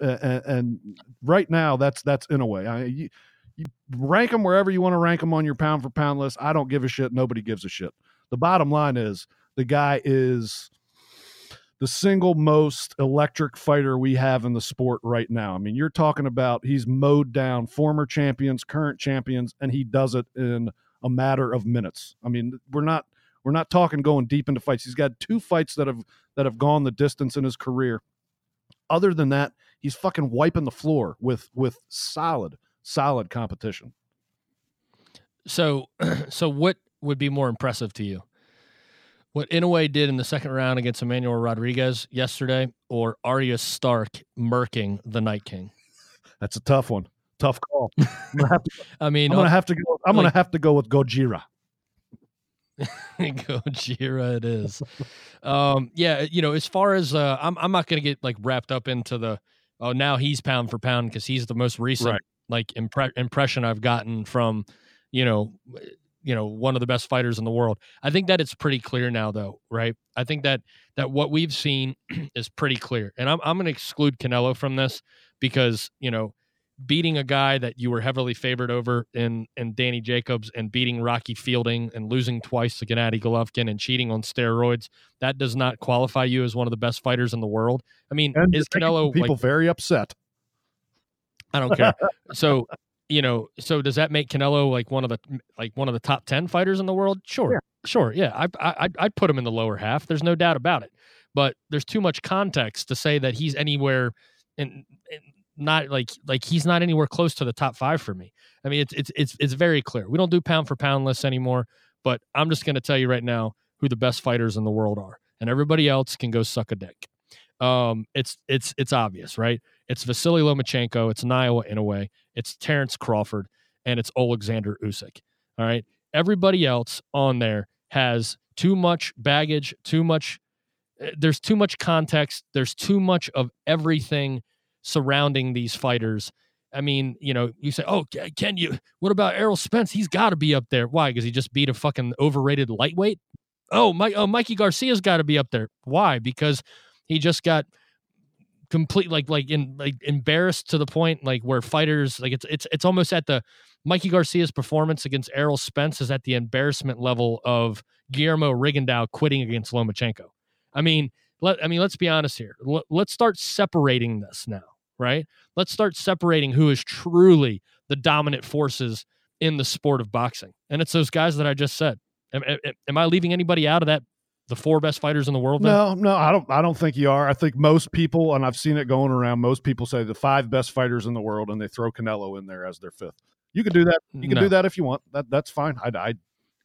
And, and right now, that's that's Inoue. I, you, you rank them wherever you want to rank them on your pound for pound list. I don't give a shit. Nobody gives a shit. The bottom line is the guy is the single most electric fighter we have in the sport right now. I mean, you're talking about he's mowed down former champions, current champions, and he does it in a matter of minutes. I mean, we're not we're not talking going deep into fights. He's got two fights that have that have gone the distance in his career. Other than that, he's fucking wiping the floor with with solid solid competition. So, so what would be more impressive to you? What Inoue did in the second round against Emmanuel Rodriguez yesterday, or Arya Stark murking the Night King? That's a tough one. Tough call. I'm gonna have to, I mean, I'm gonna have to go. I'm like- gonna have to go with Gojira. Gojira it is. um, yeah, you know, as far as uh, I'm, I'm not gonna get like wrapped up into the oh now he's pound for pound because he's the most recent Right. like impre- impression I've gotten from you know you know one of the best fighters in the world. I think that it's pretty clear now though, right? I think that that what we've seen is pretty clear, and I'm I'm gonna exclude Canelo from this because you know beating a guy that you were heavily favored over in in Danny Jacobs and beating Rocky Fielding and losing twice to Gennady Golovkin and cheating on steroids that does not qualify you as one of the best fighters in the world. I mean, And is Canelo people like very upset? I don't care. so, you know, so does that make Canelo like one of the like one of the top 10 fighters in the world? Sure. Yeah. Sure. Yeah. I I I'd- put him in the lower half. There's no doubt about it. But there's too much context to say that he's anywhere in not like like he's not anywhere close to the top 5 for me. I mean, it's it's it's it's very clear. We don't do pound for pound lists anymore, but I'm just going to tell you right now who the best fighters in the world are. And everybody else can go suck a dick. Um it's it's it's obvious, right? It's Vasily Lomachenko, it's Naoya Inoue, it's Terrence Crawford, and it's Alexander Usyk. All right. Everybody else on there has too much baggage, too much. eh, There's too much context. There's too much of everything surrounding these fighters. I mean, you know, you say, "Oh, can you? What about Errol Spence? He's got to be up there. Why? Because he just beat a fucking overrated lightweight. Oh, my, oh, Mikey Garcia's got to be up there. Why? Because he just got complete like like in like embarrassed to the point like where fighters like it's it's it's almost at the Mikey Garcia's performance against Errol Spence is at the embarrassment level of Guillermo Rigondeaux quitting against Lomachenko. I mean, let I mean let's be honest here. L- let's start separating this now, right? Let's start separating who is truly the dominant forces in the sport of boxing, and it's those guys that I just said. Am, am, I leaving anybody out of that? The four best fighters in the world. then? No, no, I don't. I don't think you are. I think most people, and I've seen it going around. Most people say the five best fighters in the world, and they throw Canelo in there as their fifth. You can do that. You can No. do that if you want. That that's fine. I, I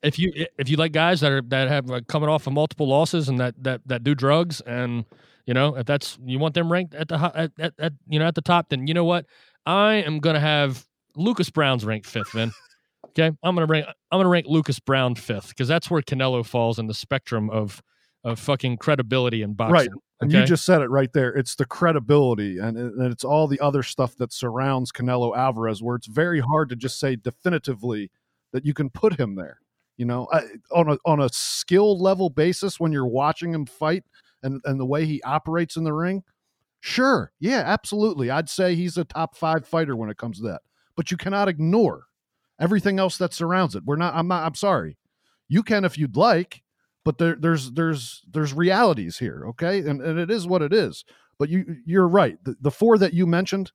if you if you like guys that are that have like coming off of multiple losses and that that that do drugs and you know if that's you want them ranked at the at, at, at you know at the top then you know what I am gonna have Lucas Browne's ranked fifth man okay I'm gonna rank I'm gonna rank Lucas Browne fifth because that's where Canelo falls in the spectrum of of fucking credibility in boxing Right. And you just said it right there. It's the credibility and, and it's all the other stuff that surrounds Canelo Alvarez, where it's very hard to just say definitively that you can put him there. You know, I, on a on a skill level basis, when you're watching him fight and and the way he operates in the ring, sure, yeah, absolutely, I'd say he's a top five fighter when it comes to that. But you cannot ignore everything else that surrounds it. We're not. I'm not. I'm sorry. You can if you'd like, but there, there's there's there's realities here okay and, and it is what it is but you you're right the, the four that you mentioned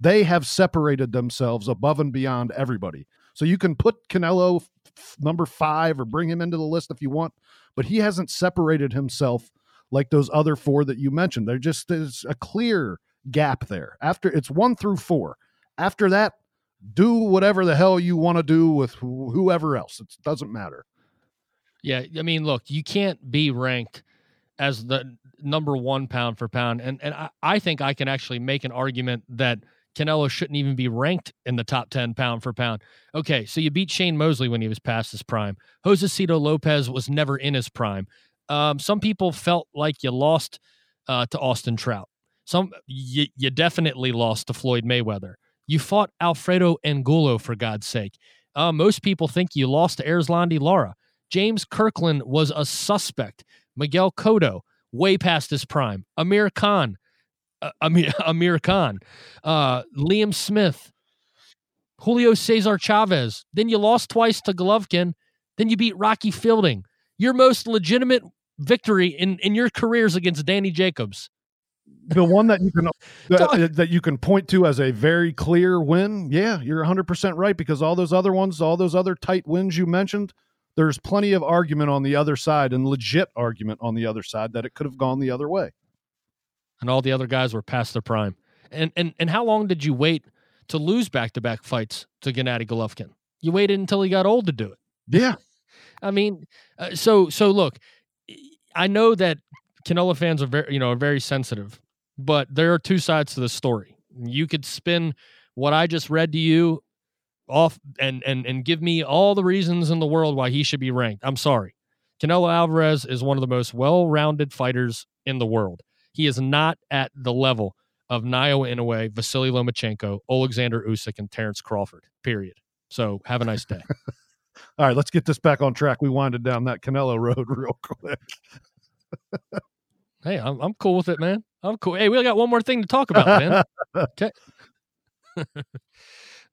they have separated themselves above and beyond everybody so you can put canelo f- number five or bring him into the list if you want but he hasn't separated himself like those other four that you mentioned there just is a clear gap there after it's one through four after that do whatever the hell you want to do with wh- whoever else it doesn't matter Yeah, I mean, look, you can't be ranked as the number one pound for pound, and and I, I think I can actually make an argument that Canelo shouldn't even be ranked in the top ten pound for pound. Okay, so you beat Shane Mosley when he was past his prime. Josesito Lopez was never in his prime. Um, some people felt like you lost uh, to Austin Trout. Some you, you definitely lost to Floyd Mayweather. You fought Alfredo Angulo for God's sake. Uh, most people think you lost to Erislandy Lara. James Kirkland was a suspect. Miguel Cotto, way past his prime. Amir Khan, uh, Amir, Amir Khan, uh, Liam Smith, Julio Cesar Chavez. Then you lost twice to Golovkin. Then you beat Rocky Fielding. Your most legitimate victory in in your careers against Danny Jacobs? the one that you can that, that, you can point to as a very clear win? Yeah you're 100% right because all those other ones all those other tight wins you mentioned there's plenty of argument on the other side and legit argument on the other side that it could have gone the other way. And all the other guys were past their prime. And and and how long did you wait to lose back-to-back fights to Gennady Golovkin? You waited until he got old to do it. Yeah i mean uh, so so look i know that Canelo fans are very, you know, are very sensitive, but there are two sides to the story. You could spin what I just read to you off and and and give me all the reasons in the world why he should be ranked. I'm sorry. Canelo Alvarez is one of the most well-rounded fighters in the world. He is not at the level of Naoya Inoue, Vasily Lomachenko, Alexander Usyk, and Terrence Crawford. Period. So have a nice day. All right, let's get this back on track. We winded down that Canelo road real quick. Hey, I'm I'm cool with it, man. I'm cool. Hey, we got one more thing to talk about, man. okay.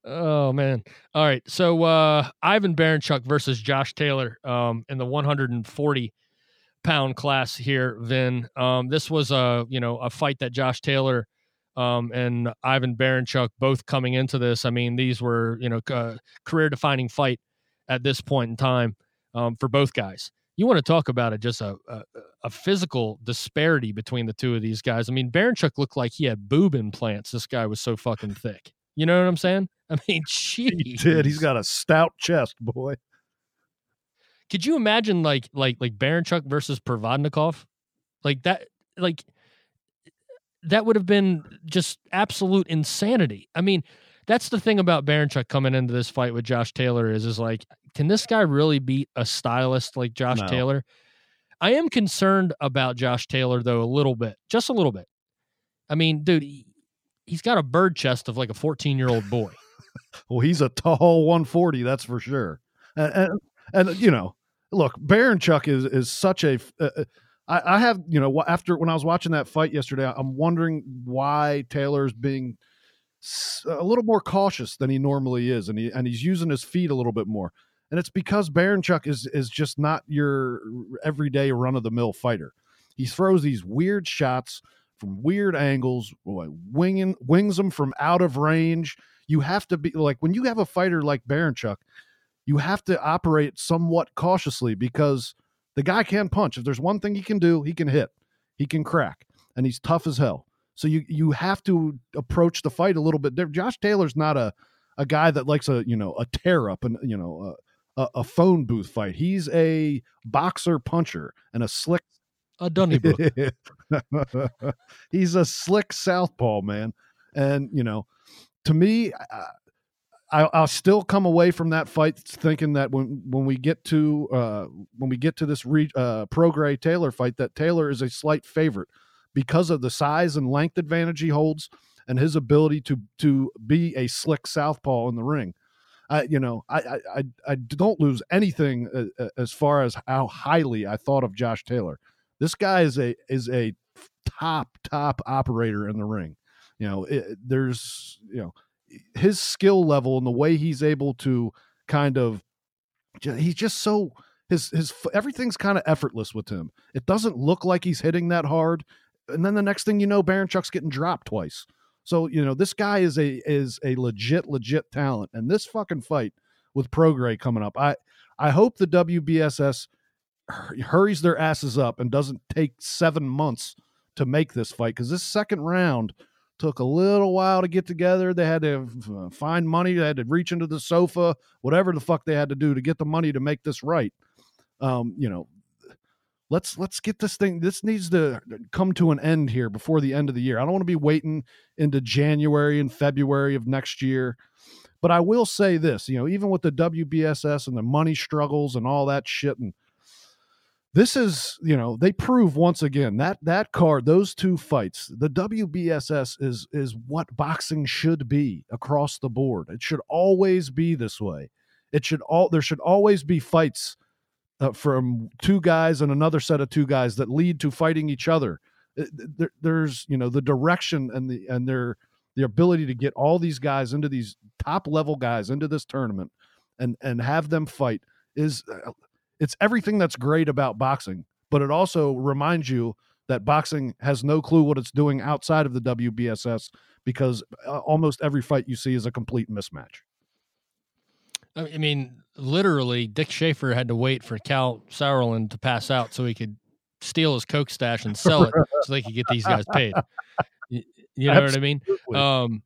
oh man. All right. So uh Ivan Baranchyk versus Josh Taylor um in the 140 pound class here, Vin. Um this was a, you know, a fight that Josh Taylor um and Ivan Baranchyk both coming into this. I mean, these were, you know, uh, career defining fight at this point in time um for both guys you want to talk about it just a, a, a physical disparity between the two of these guys. I mean, Baranchyk looked like he had boob implants. This guy was so fucking thick. You know what I'm saying? I mean, geez. he did. He's got a stout chest, boy. Could you imagine like like like Baranchyk versus Provodnikov? Like that like that would have been just absolute insanity. I mean, that's the thing about Baranchyk coming into this fight with Josh Taylor is is like, can this guy really beat a stylist like Josh no. Taylor? I am concerned about Josh Taylor though a little bit, just a little bit. I mean, dude, he, has got a bird chest of like a 14 year old boy. well, he's a tall 140, that's for sure. And, and, and you know, look, Baranchyk is is such a. Uh, uh I, I have you know after when I was watching that fight yesterday, I'm wondering why Taylor's being a little more cautious than he normally is, and he and he's using his feet a little bit more. And it's because Baranchyk is is just not your everyday run of the mill fighter. He throws these weird shots from weird angles, winging wings them from out of range. You have to be like when you have a fighter like Baranchyk, you have to operate somewhat cautiously because the guy can punch. If there's one thing he can do, he can hit, he can crack, and he's tough as hell. So you you have to approach the fight a little bit different. Josh Taylor's not a a guy that likes a you know a tear up and you know a, a, phone booth fight. He's a boxer puncher and a slick a Donnybrook. He's a slick southpaw man, and you know, to me, I, will still come away from that fight thinking that when when we get to uh, when we get to this re, uh, Prograis Taylor fight, that Taylor is a slight favorite because of the size and length advantage he holds and his ability to to be a slick southpaw in the ring. I, you know, I, I I don't lose anything uh, uh, as far as how highly I thought of Josh Taylor. This guy is a is a top top operator in the ring. You know, it, there's you know his skill level and the way he's able to kind of he's just so his his everything's kind of effortless with him. It doesn't look like he's hitting that hard and then the next thing you know, Baranchyk's getting dropped twice. So you know this guy is a is a legit legit talent, and this fucking fight with Prograis coming up, I I hope the WBSS hurries their asses up and doesn't take seven months to make this fight because this second round took a little while to get together. They had to find money. They had to reach into the sofa, whatever the fuck they had to do to get the money to make this right. Um, you know, let's let's get this thing this needs to come to an end here before the end of the year. I don't want to be waiting into january and february of next year. But i will say this you know even with the wbss and the money struggles and all that shit and this is you know they prove once again that that card those two fights the wbss is is what boxing should be across the board. It should always be this way. It should all there should always be fights uh, from two guys and another set of two guys that lead to fighting each other. Uh, there, there's you know the direction and the and their the ability to get all these guys into these top level guys into this tournament and and have them fight is uh, it's everything that's great about boxing but it also reminds you that boxing has no clue what it's doing outside of the WBSS because uh, almost every fight you see is a complete mismatch. I mean, literally, Dick Schaefer had to wait for Cal Sauerland to pass out so he could steal his coke stash and sell it so they could get these guys paid. You, you know Absolutely. what I mean? Um,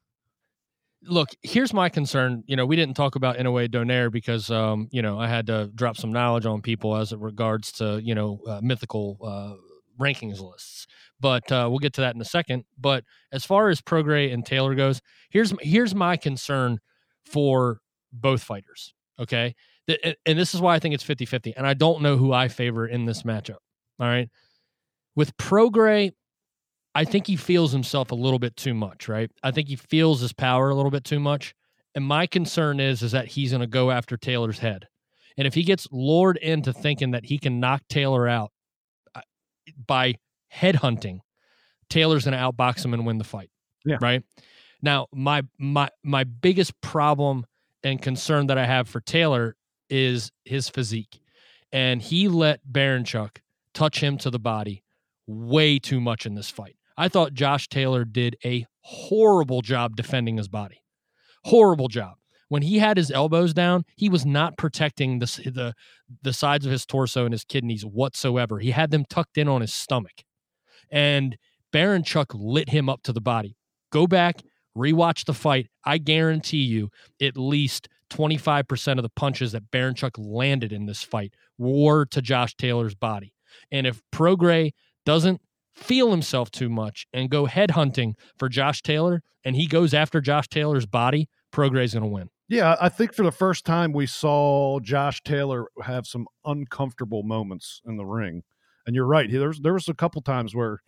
look, here's my concern. You know, we didn't talk about Inoue Donaire because, um, you know, I had to drop some knowledge on people as it regards to, you know, uh, mythical uh, rankings lists. But uh, we'll get to that in a second. But as far as Prograis and Taylor goes, here's here's my concern for both fighters. Okay. And this is why I think it's 50 50. And I don't know who I favor in this matchup. All right. With Prograis, I think he feels himself a little bit too much, right? I think he feels his power a little bit too much. And my concern is is that he's going to go after Taylor's head. And if he gets lured into thinking that he can knock Taylor out by headhunting, Taylor's going to outbox him and win the fight. Yeah. Right? Now, my my my biggest problem and concern that I have for Taylor is his physique. And he let Baranchyk touch him to the body way too much in this fight. I thought Josh Taylor did a horrible job defending his body. Horrible job. When he had his elbows down, he was not protecting the, the, the sides of his torso and his kidneys whatsoever. He had them tucked in on his stomach. And Baranchyk lit him up to the body. Go back, rewatch the fight. I guarantee you at least 25% of the punches that Baranchyk landed in this fight were to Josh Taylor's body. And if Prograis doesn't feel himself too much and go head hunting for Josh Taylor and he goes after Josh Taylor's body, Prograis going to win. Yeah, I think for the first time we saw Josh Taylor have some uncomfortable moments in the ring. And you're right. There was, there was a couple times where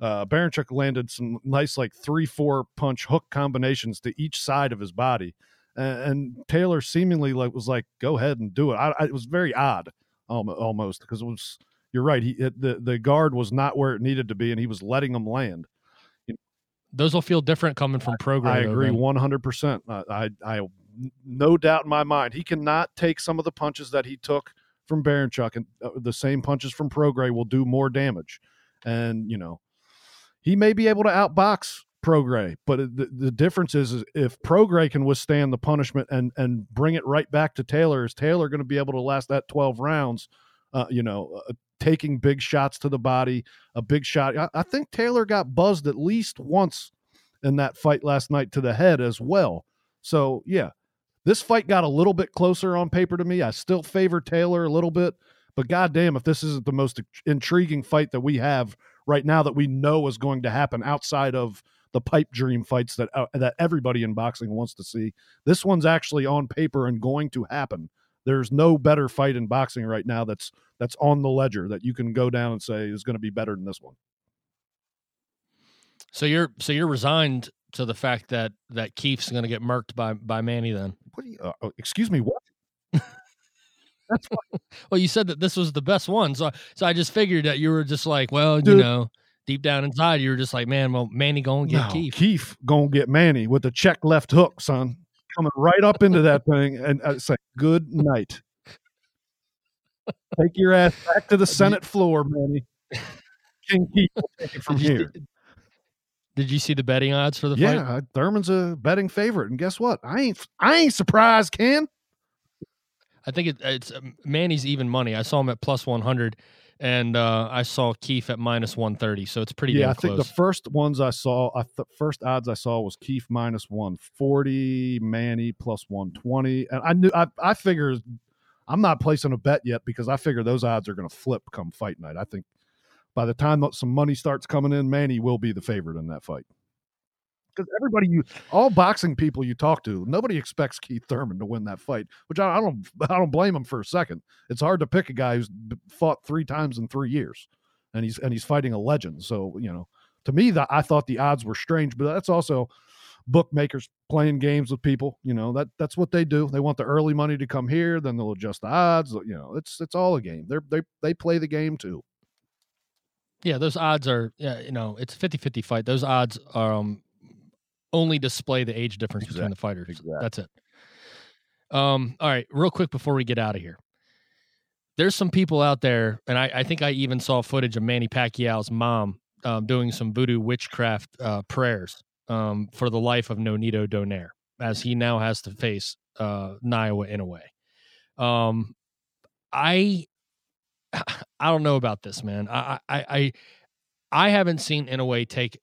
uh, Baranchyk landed some nice, like three, four punch hook combinations to each side of his body. And, and Taylor seemingly like was like, go ahead and do it. I, I, it was very odd almost because it was – you're right. He it, the the guard was not where it needed to be, and he was letting them land. Those will feel different coming from Prograis. I agree one hundred percent. I I no doubt in my mind he cannot take some of the punches that he took from Baranchyk, and uh, the same punches from Prograis will do more damage. And you know, he may be able to outbox Prograis, but the, the difference is, is if Prograis can withstand the punishment and and bring it right back to Taylor, is Taylor going to be able to last that twelve rounds? Uh, you know, uh, taking big shots to the body, a big shot. I, I think Taylor got buzzed at least once in that fight last night to the head as well. So, yeah, this fight got a little bit closer on paper to me. I still favor Taylor a little bit, but goddamn, if this isn't the most intriguing fight that we have right now that we know is going to happen outside of the pipe dream fights that uh, that everybody in boxing wants to see, this one's actually on paper and going to happen. There's no better fight in boxing right now that's that's on the ledger that you can go down and say is going to be better than this one. So you're so you're resigned to the fact that that Keith's going to get murked by by Manny then. What you, uh, oh, excuse me, what? That's well, you said that this was the best one, so so I just figured that you were just like, well, Dude. you know, deep down inside, you were just like, man, well, Manny gonna get no, Keith. Keith gonna get Manny with a check left hook, son coming right up into that thing and uh, say, good night. Take your ass back to the Senate floor, Manny. King Keith take it from did here. did you see the betting odds for the yeah, fight? Yeah, Thurman's a betting favorite, and guess what? I ain't I ain't surprised, Ken. I think it, it's um, Manny's even money. I saw him at plus one hundred and uh, I saw Keith at minus one thirty. So it's pretty. Yeah, I think the first ones I saw, I th- first odds I saw was Keith minus one forty, Manny plus one twenty, and I knew I I figured I'm not placing a bet yet because I figure those odds are going to flip come fight night. I think by the time some money starts coming in, Manny will be the favorite in that fight because everybody you all boxing people you talk to nobody expects keith thurman to win that fight which I, I, don't i don't blame him for a second. It's hard to pick a guy who's fought three times in three years and he's and he's fighting a legend. So you know to me that i thought the odds were strange but that's also bookmakers playing games with people you know that that's what they do. They want the early money to come here then they'll adjust the odds you know it's it's all a game. They're they they play the game too. Yeah, those odds are, yeah, you know, it's a 50 50 fight. Those odds are, um, only display the age difference exactly. between the fighters. Exactly. That's it. Um, all right, real quick before we get out of here. there's some people out there, and I, I think I even saw footage of Manny Pacquiao's mom um, doing some voodoo witchcraft uh, prayers um, for the life of Nonito Donaire, as he now has to face uh, Naoya Inoue. Um, I I don't know about this, man. I I I, I haven't seen Inoue take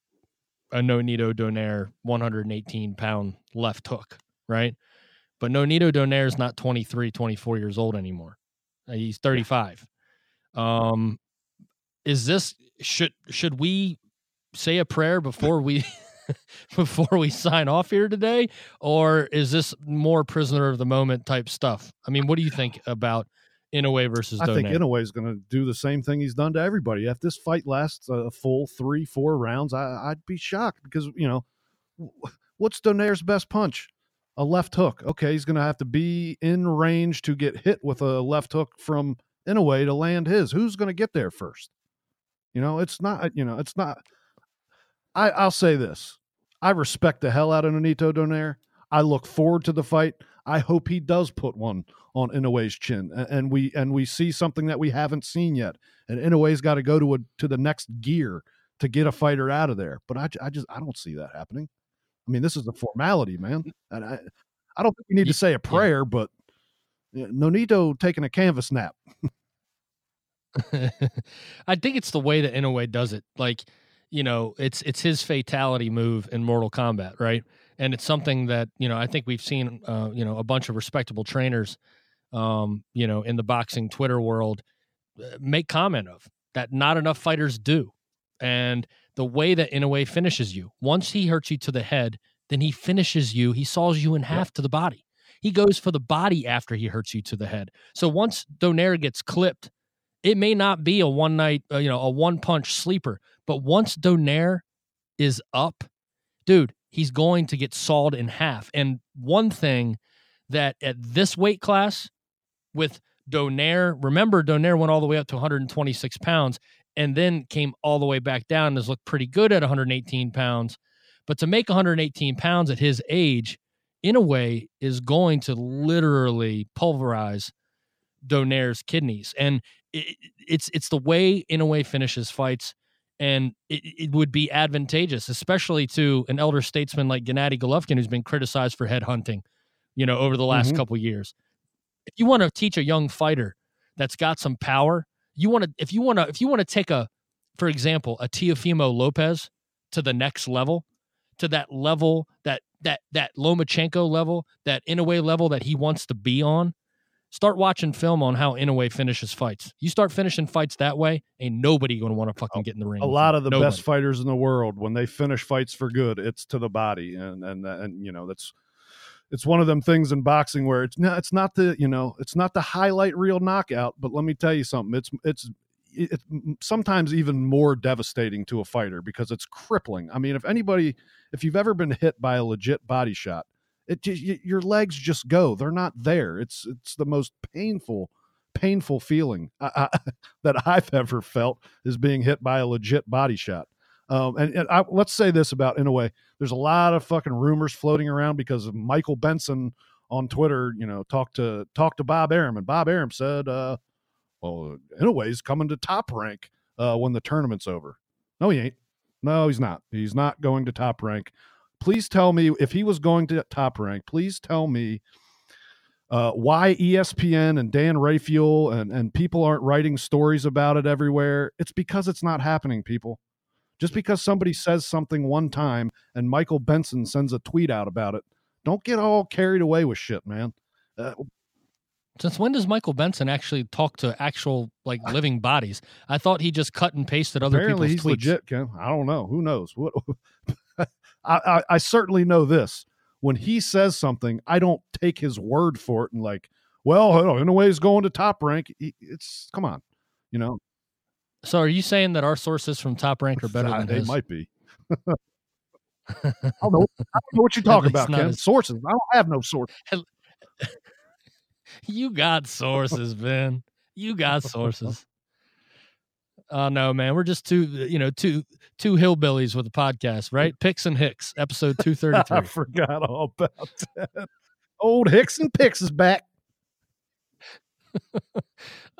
a Nonito Donaire 118 pound left hook, right? But Nonito Donaire is not 23, 24 years old anymore. Uh, he's 35. Um, is this should should we say a prayer before we before we sign off here today, or is this more prisoner of the moment type stuff? I mean, what do you think about Inoue versus? I Donaire? think Inoue is going to do the same thing he's done to everybody. If this fight lasts a full three, four rounds, I, would be shocked because you know what's Donaire's best punch? A left hook. Okay, he's going to have to be in range to get hit with a left hook from Inoue to land his. Who's going to get there first? You know, it's not. You know, it's not. I, I'll say this: I respect the hell out of Nonito Donaire. I look forward to the fight. I hope he does put one on Inoue's chin, and, and we and we see something that we haven't seen yet. And Inoue's got to go to a to the next gear to get a fighter out of there. But I, I just I don't see that happening. I mean, this is a formality, man. And I I don't think we need to say a prayer, yeah. but Nonito taking a canvas nap. I think it's the way that Inoue does it. Like, you know, it's it's his fatality move in Mortal Kombat, right? And it's something that you know I think we've seen, uh, you know, a bunch of respectable trainers, um, you know, in the boxing Twitter world, uh, make comment of that. Not enough fighters do, and the way that Inoue finishes you, once he hurts you to the head, then he finishes you. He saws you in half yep. to the body. He goes for the body after he hurts you to the head. So once Donaire gets clipped it may not be a one night, uh, you know, a one punch sleeper, but once Donaire is up, dude, he's going to get sawed in half. And one thing that at this weight class with Donaire, remember Donaire went all the way up to 126 pounds and then came all the way back down and has looked pretty good at 118 pounds. But to make 118 pounds at his age, Inoue, is going to literally pulverize Donaire's kidneys. And it, it's it's the way Inoue finishes fights, and it, it, would be advantageous, especially to an elder statesman like Gennady Golovkin, who's been criticized for headhunting, you know, over the last mm-hmm. couple years. If you want to teach a young fighter that's got some power, you want to if you want to if you want to take a, for example, a Teofimo Lopez to the next level, to that level that that that Lomachenko level, that Inoue level that he wants to be on Start watching film on how Inoue finishes fights. You start finishing fights that way, ain't nobody going to want to fucking get in the ring. A lot of the nobody. best fighters in the world, when they finish fights for good, it's to the body, and and and you know that's it's one of them things in boxing where it's not it's not the you know it's not the highlight reel knockout, but let me tell you something. It's it's it's sometimes even more devastating to a fighter because it's crippling. I mean, if anybody, if you've ever been hit by a legit body shot, it your legs just go. They're not there. It's it's the most painful painful feeling I, I, that i've ever felt is being hit by a legit body shot. Um, and, and I, let's say this about Inoue there's a lot of fucking rumors floating around because of michael benson on twitter you know talked to talked to bob arum and bob arum said uh well Inoue's coming to top rank uh when the tournament's over. No he ain't. No he's not. He's not going to top rank please tell me if he was going to top rank, please tell me uh, why ESPN and Dan Rafael and, and people aren't writing stories about it everywhere. It's because it's not happening, people. Just because somebody says something one time and Michael Benson sends a tweet out about it, don't get all carried away with shit, man. Uh, since when does Michael Benson actually talk to actual like living bodies? I thought he just cut and pasted other Apparently people's he's tweets. legit, Ken. I don't know. Who knows? What I, I, I certainly know this. When he says something, I don't take his word for it and like, well, Inoue he's going to top rank. It's come on, you know. So, are you saying that our sources from Top Rank are better than they his? might be? I, don't know, I don't know what you're talking about, Ken. As... Sources. I don't have no source. you got sources, Ben. You got sources. Oh no, man, we're just two, you know, two two hillbillies with a podcast, right? Picks and Hicks, episode two thirty three. I forgot all about that. Old Hicks and Picks is back.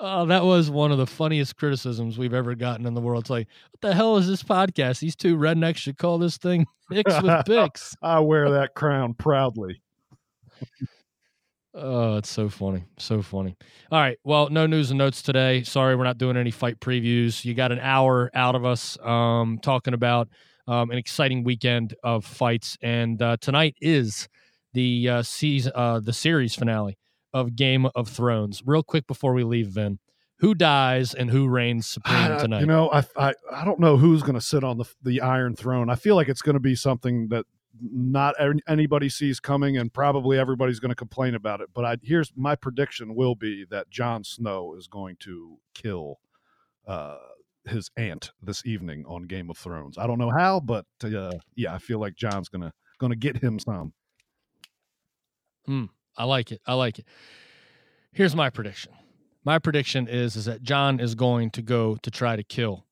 Oh, that was one of the funniest criticisms we've ever gotten in the world. It's like, what the hell is this podcast? These two rednecks should call this thing Picks with Picks. I wear that crown proudly. Oh, it's so funny. So funny. All right. Well, no news and notes today. Sorry, we're not doing any fight previews. You got an hour out of us um, talking about um, an exciting weekend of fights. And uh, tonight is the uh, season, uh, the series finale of Game of Thrones. Real quick before we leave, Vin, who dies and who reigns supreme tonight? You know, I, I I don't know who's going to sit on the the Iron Throne. I feel like it's going to be something that not anybody sees coming, and probably everybody's going to complain about it. But I, here's my prediction: will be that Jon Snow is going to kill uh, his aunt this evening on Game of Thrones. I don't know how, but uh, yeah, I feel like Jon's gonna gonna get him some. Hmm. I like it. I like it. Here's my prediction. My prediction is is that Jon is going to go to try to kill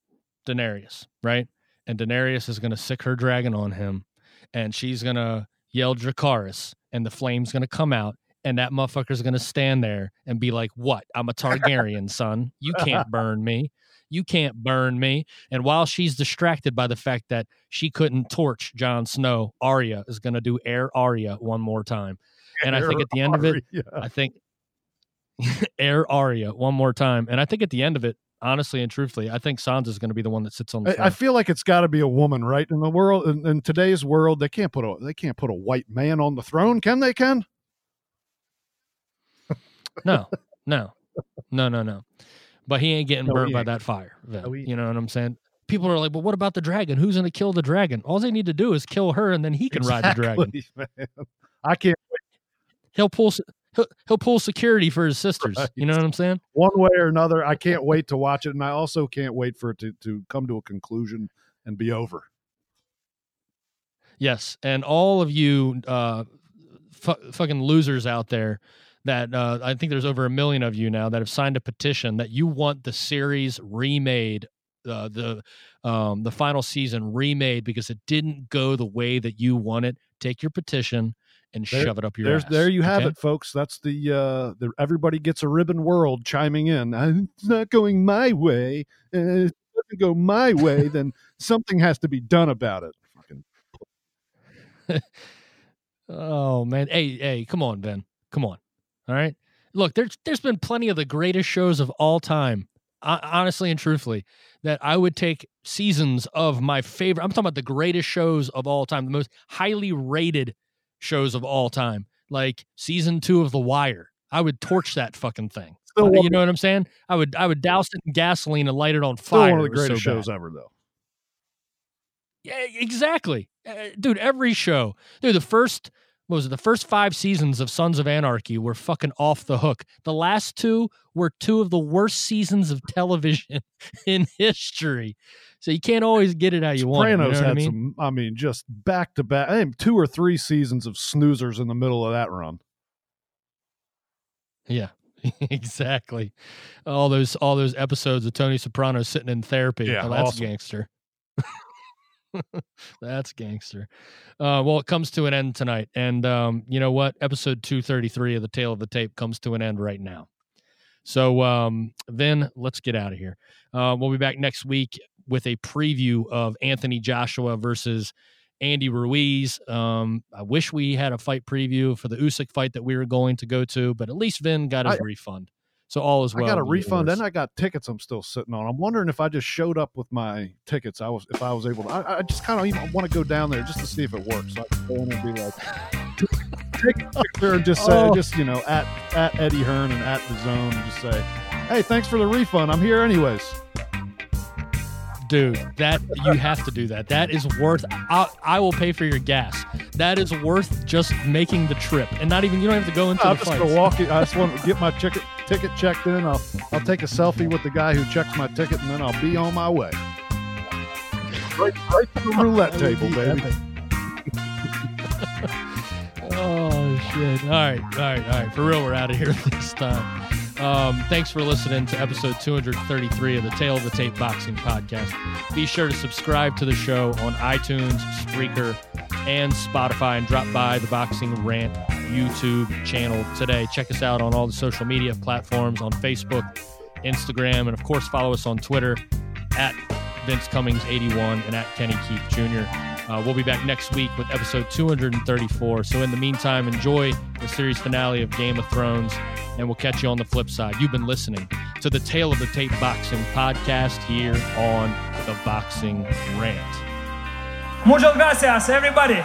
Daenerys, right? And Daenerys is going to sick her dragon on him, and she's to yell Dracarys, and the flame's to come out, and that motherfucker's to stand there and be like, "What? I'm a Targaryen, son. You can't burn me. You can't burn me." And while she's distracted by the fact that she couldn't torch Jon Snow, Arya is to do Air Arya one more time and I think at the end of it, I think Air Arya one more time, and I think at the end of it, honestly and truthfully, I think Sansa's going to be the one that sits on the. I, I feel like it's got to be a woman, right? In the world, in, in, today's world, they can't put a they can't put a white man on the throne, can they? Ken? no, no, no, no, no. But he ain't getting no, burnt by that fire. No, you know what I'm saying? People are like, well, what about the dragon? Who's going to kill the dragon?" All they need to do is kill her, and then he can exactly, ride the dragon. Man. I can't he'll pull he'll, he'll pull security for his sisters. Right. You know what I'm saying? One way or another, I can't wait to watch it, and I also can't wait for it to to come to a conclusion and be over. Yes, and all of you uh, fucking losers out there that uh, I think there's over a million of you now that have signed a petition that you want the series remade, uh, the um, the final season remade because it didn't go the way that you want it. Take your petition and there, shove it up your ass. There you have okay? it, folks. That's the uh, the everybody gets a ribbon world chiming in. It's not going my way. Uh, it doesn't go my way, then something has to be done about it. oh man, hey hey, come on, Ben, come on. All right, look, there's there's been plenty of the greatest shows of all time. honestly and truthfully, that I would take seasons of my favorite. I'm talking about the greatest shows of all time, the most highly rated shows of all time, like season two of The Wire. I would torch that fucking thing. Uh, you know what I'm saying? I would I would douse it in gasoline and light it on fire. Still one of the greatest so shows bad. ever, though. Yeah, exactly, uh, dude. Every show, dude. The first what was it? The first five seasons of Sons of Anarchy were fucking off the hook. The last two were two of the worst seasons of television in history. So you can't always get it how you Sopranos want. You know had I mean? some. I mean, just back to back. I think two or three seasons of snoozers in the middle of that run. Yeah, exactly. All those all those episodes of Tony Soprano sitting in therapy. Yeah, oh, that's awesome. gangster. that's gangster. Uh, well, it comes to an end tonight, and um, you know what? Episode two thirty three of the Tale of the Tape comes to an end right now. So um, then let's get out of here. Uh, we'll be back next week with a preview of Anthony Joshua versus Andy Ruiz. Um, I wish we had a fight preview for the Usyk fight that we were going to go to, but at least Vin got his I, refund. So all is well. I got a refund and I got tickets I'm still sitting on. I'm wondering if I just showed up with my tickets, I was if I was able to. I, I just kind of even want to go down there just to see if it works. So I can go in and be like, take a picture and just say, oh. just you know, at at Eddie Hearn and at DAZN, and just say, hey, thanks for the refund. I'm here anyways dude that you have to do that. That is worth I, I will pay for your gas. That is worth just making the trip and not even you don't have to go into I'm the just gonna walk it, I just want to get my ticket ticket checked in. I'll I'll take a selfie with the guy who checks my ticket and then I'll be on my way. Right, right to the roulette table baby. Oh shit. All right all right all right. For real we're out of here this time um, thanks for listening to episode 233 of the Tale of the Tape Boxing Podcast. Be sure to subscribe to the show on iTunes, Spreaker, and Spotify, and drop by the Boxing Rant YouTube channel today. Check us out on all the social media platforms on Facebook, Instagram, and of course, follow us on Twitter at Vince Cummings 81 and at Kenny Keith Jr. Uh, we'll be back next week with episode 234. So, in the meantime, enjoy the series finale of Game of Thrones, and we'll catch you on the flip side. You've been listening to the Tale of the Tape Boxing podcast here on the Boxing Rant. Muchas gracias, everybody.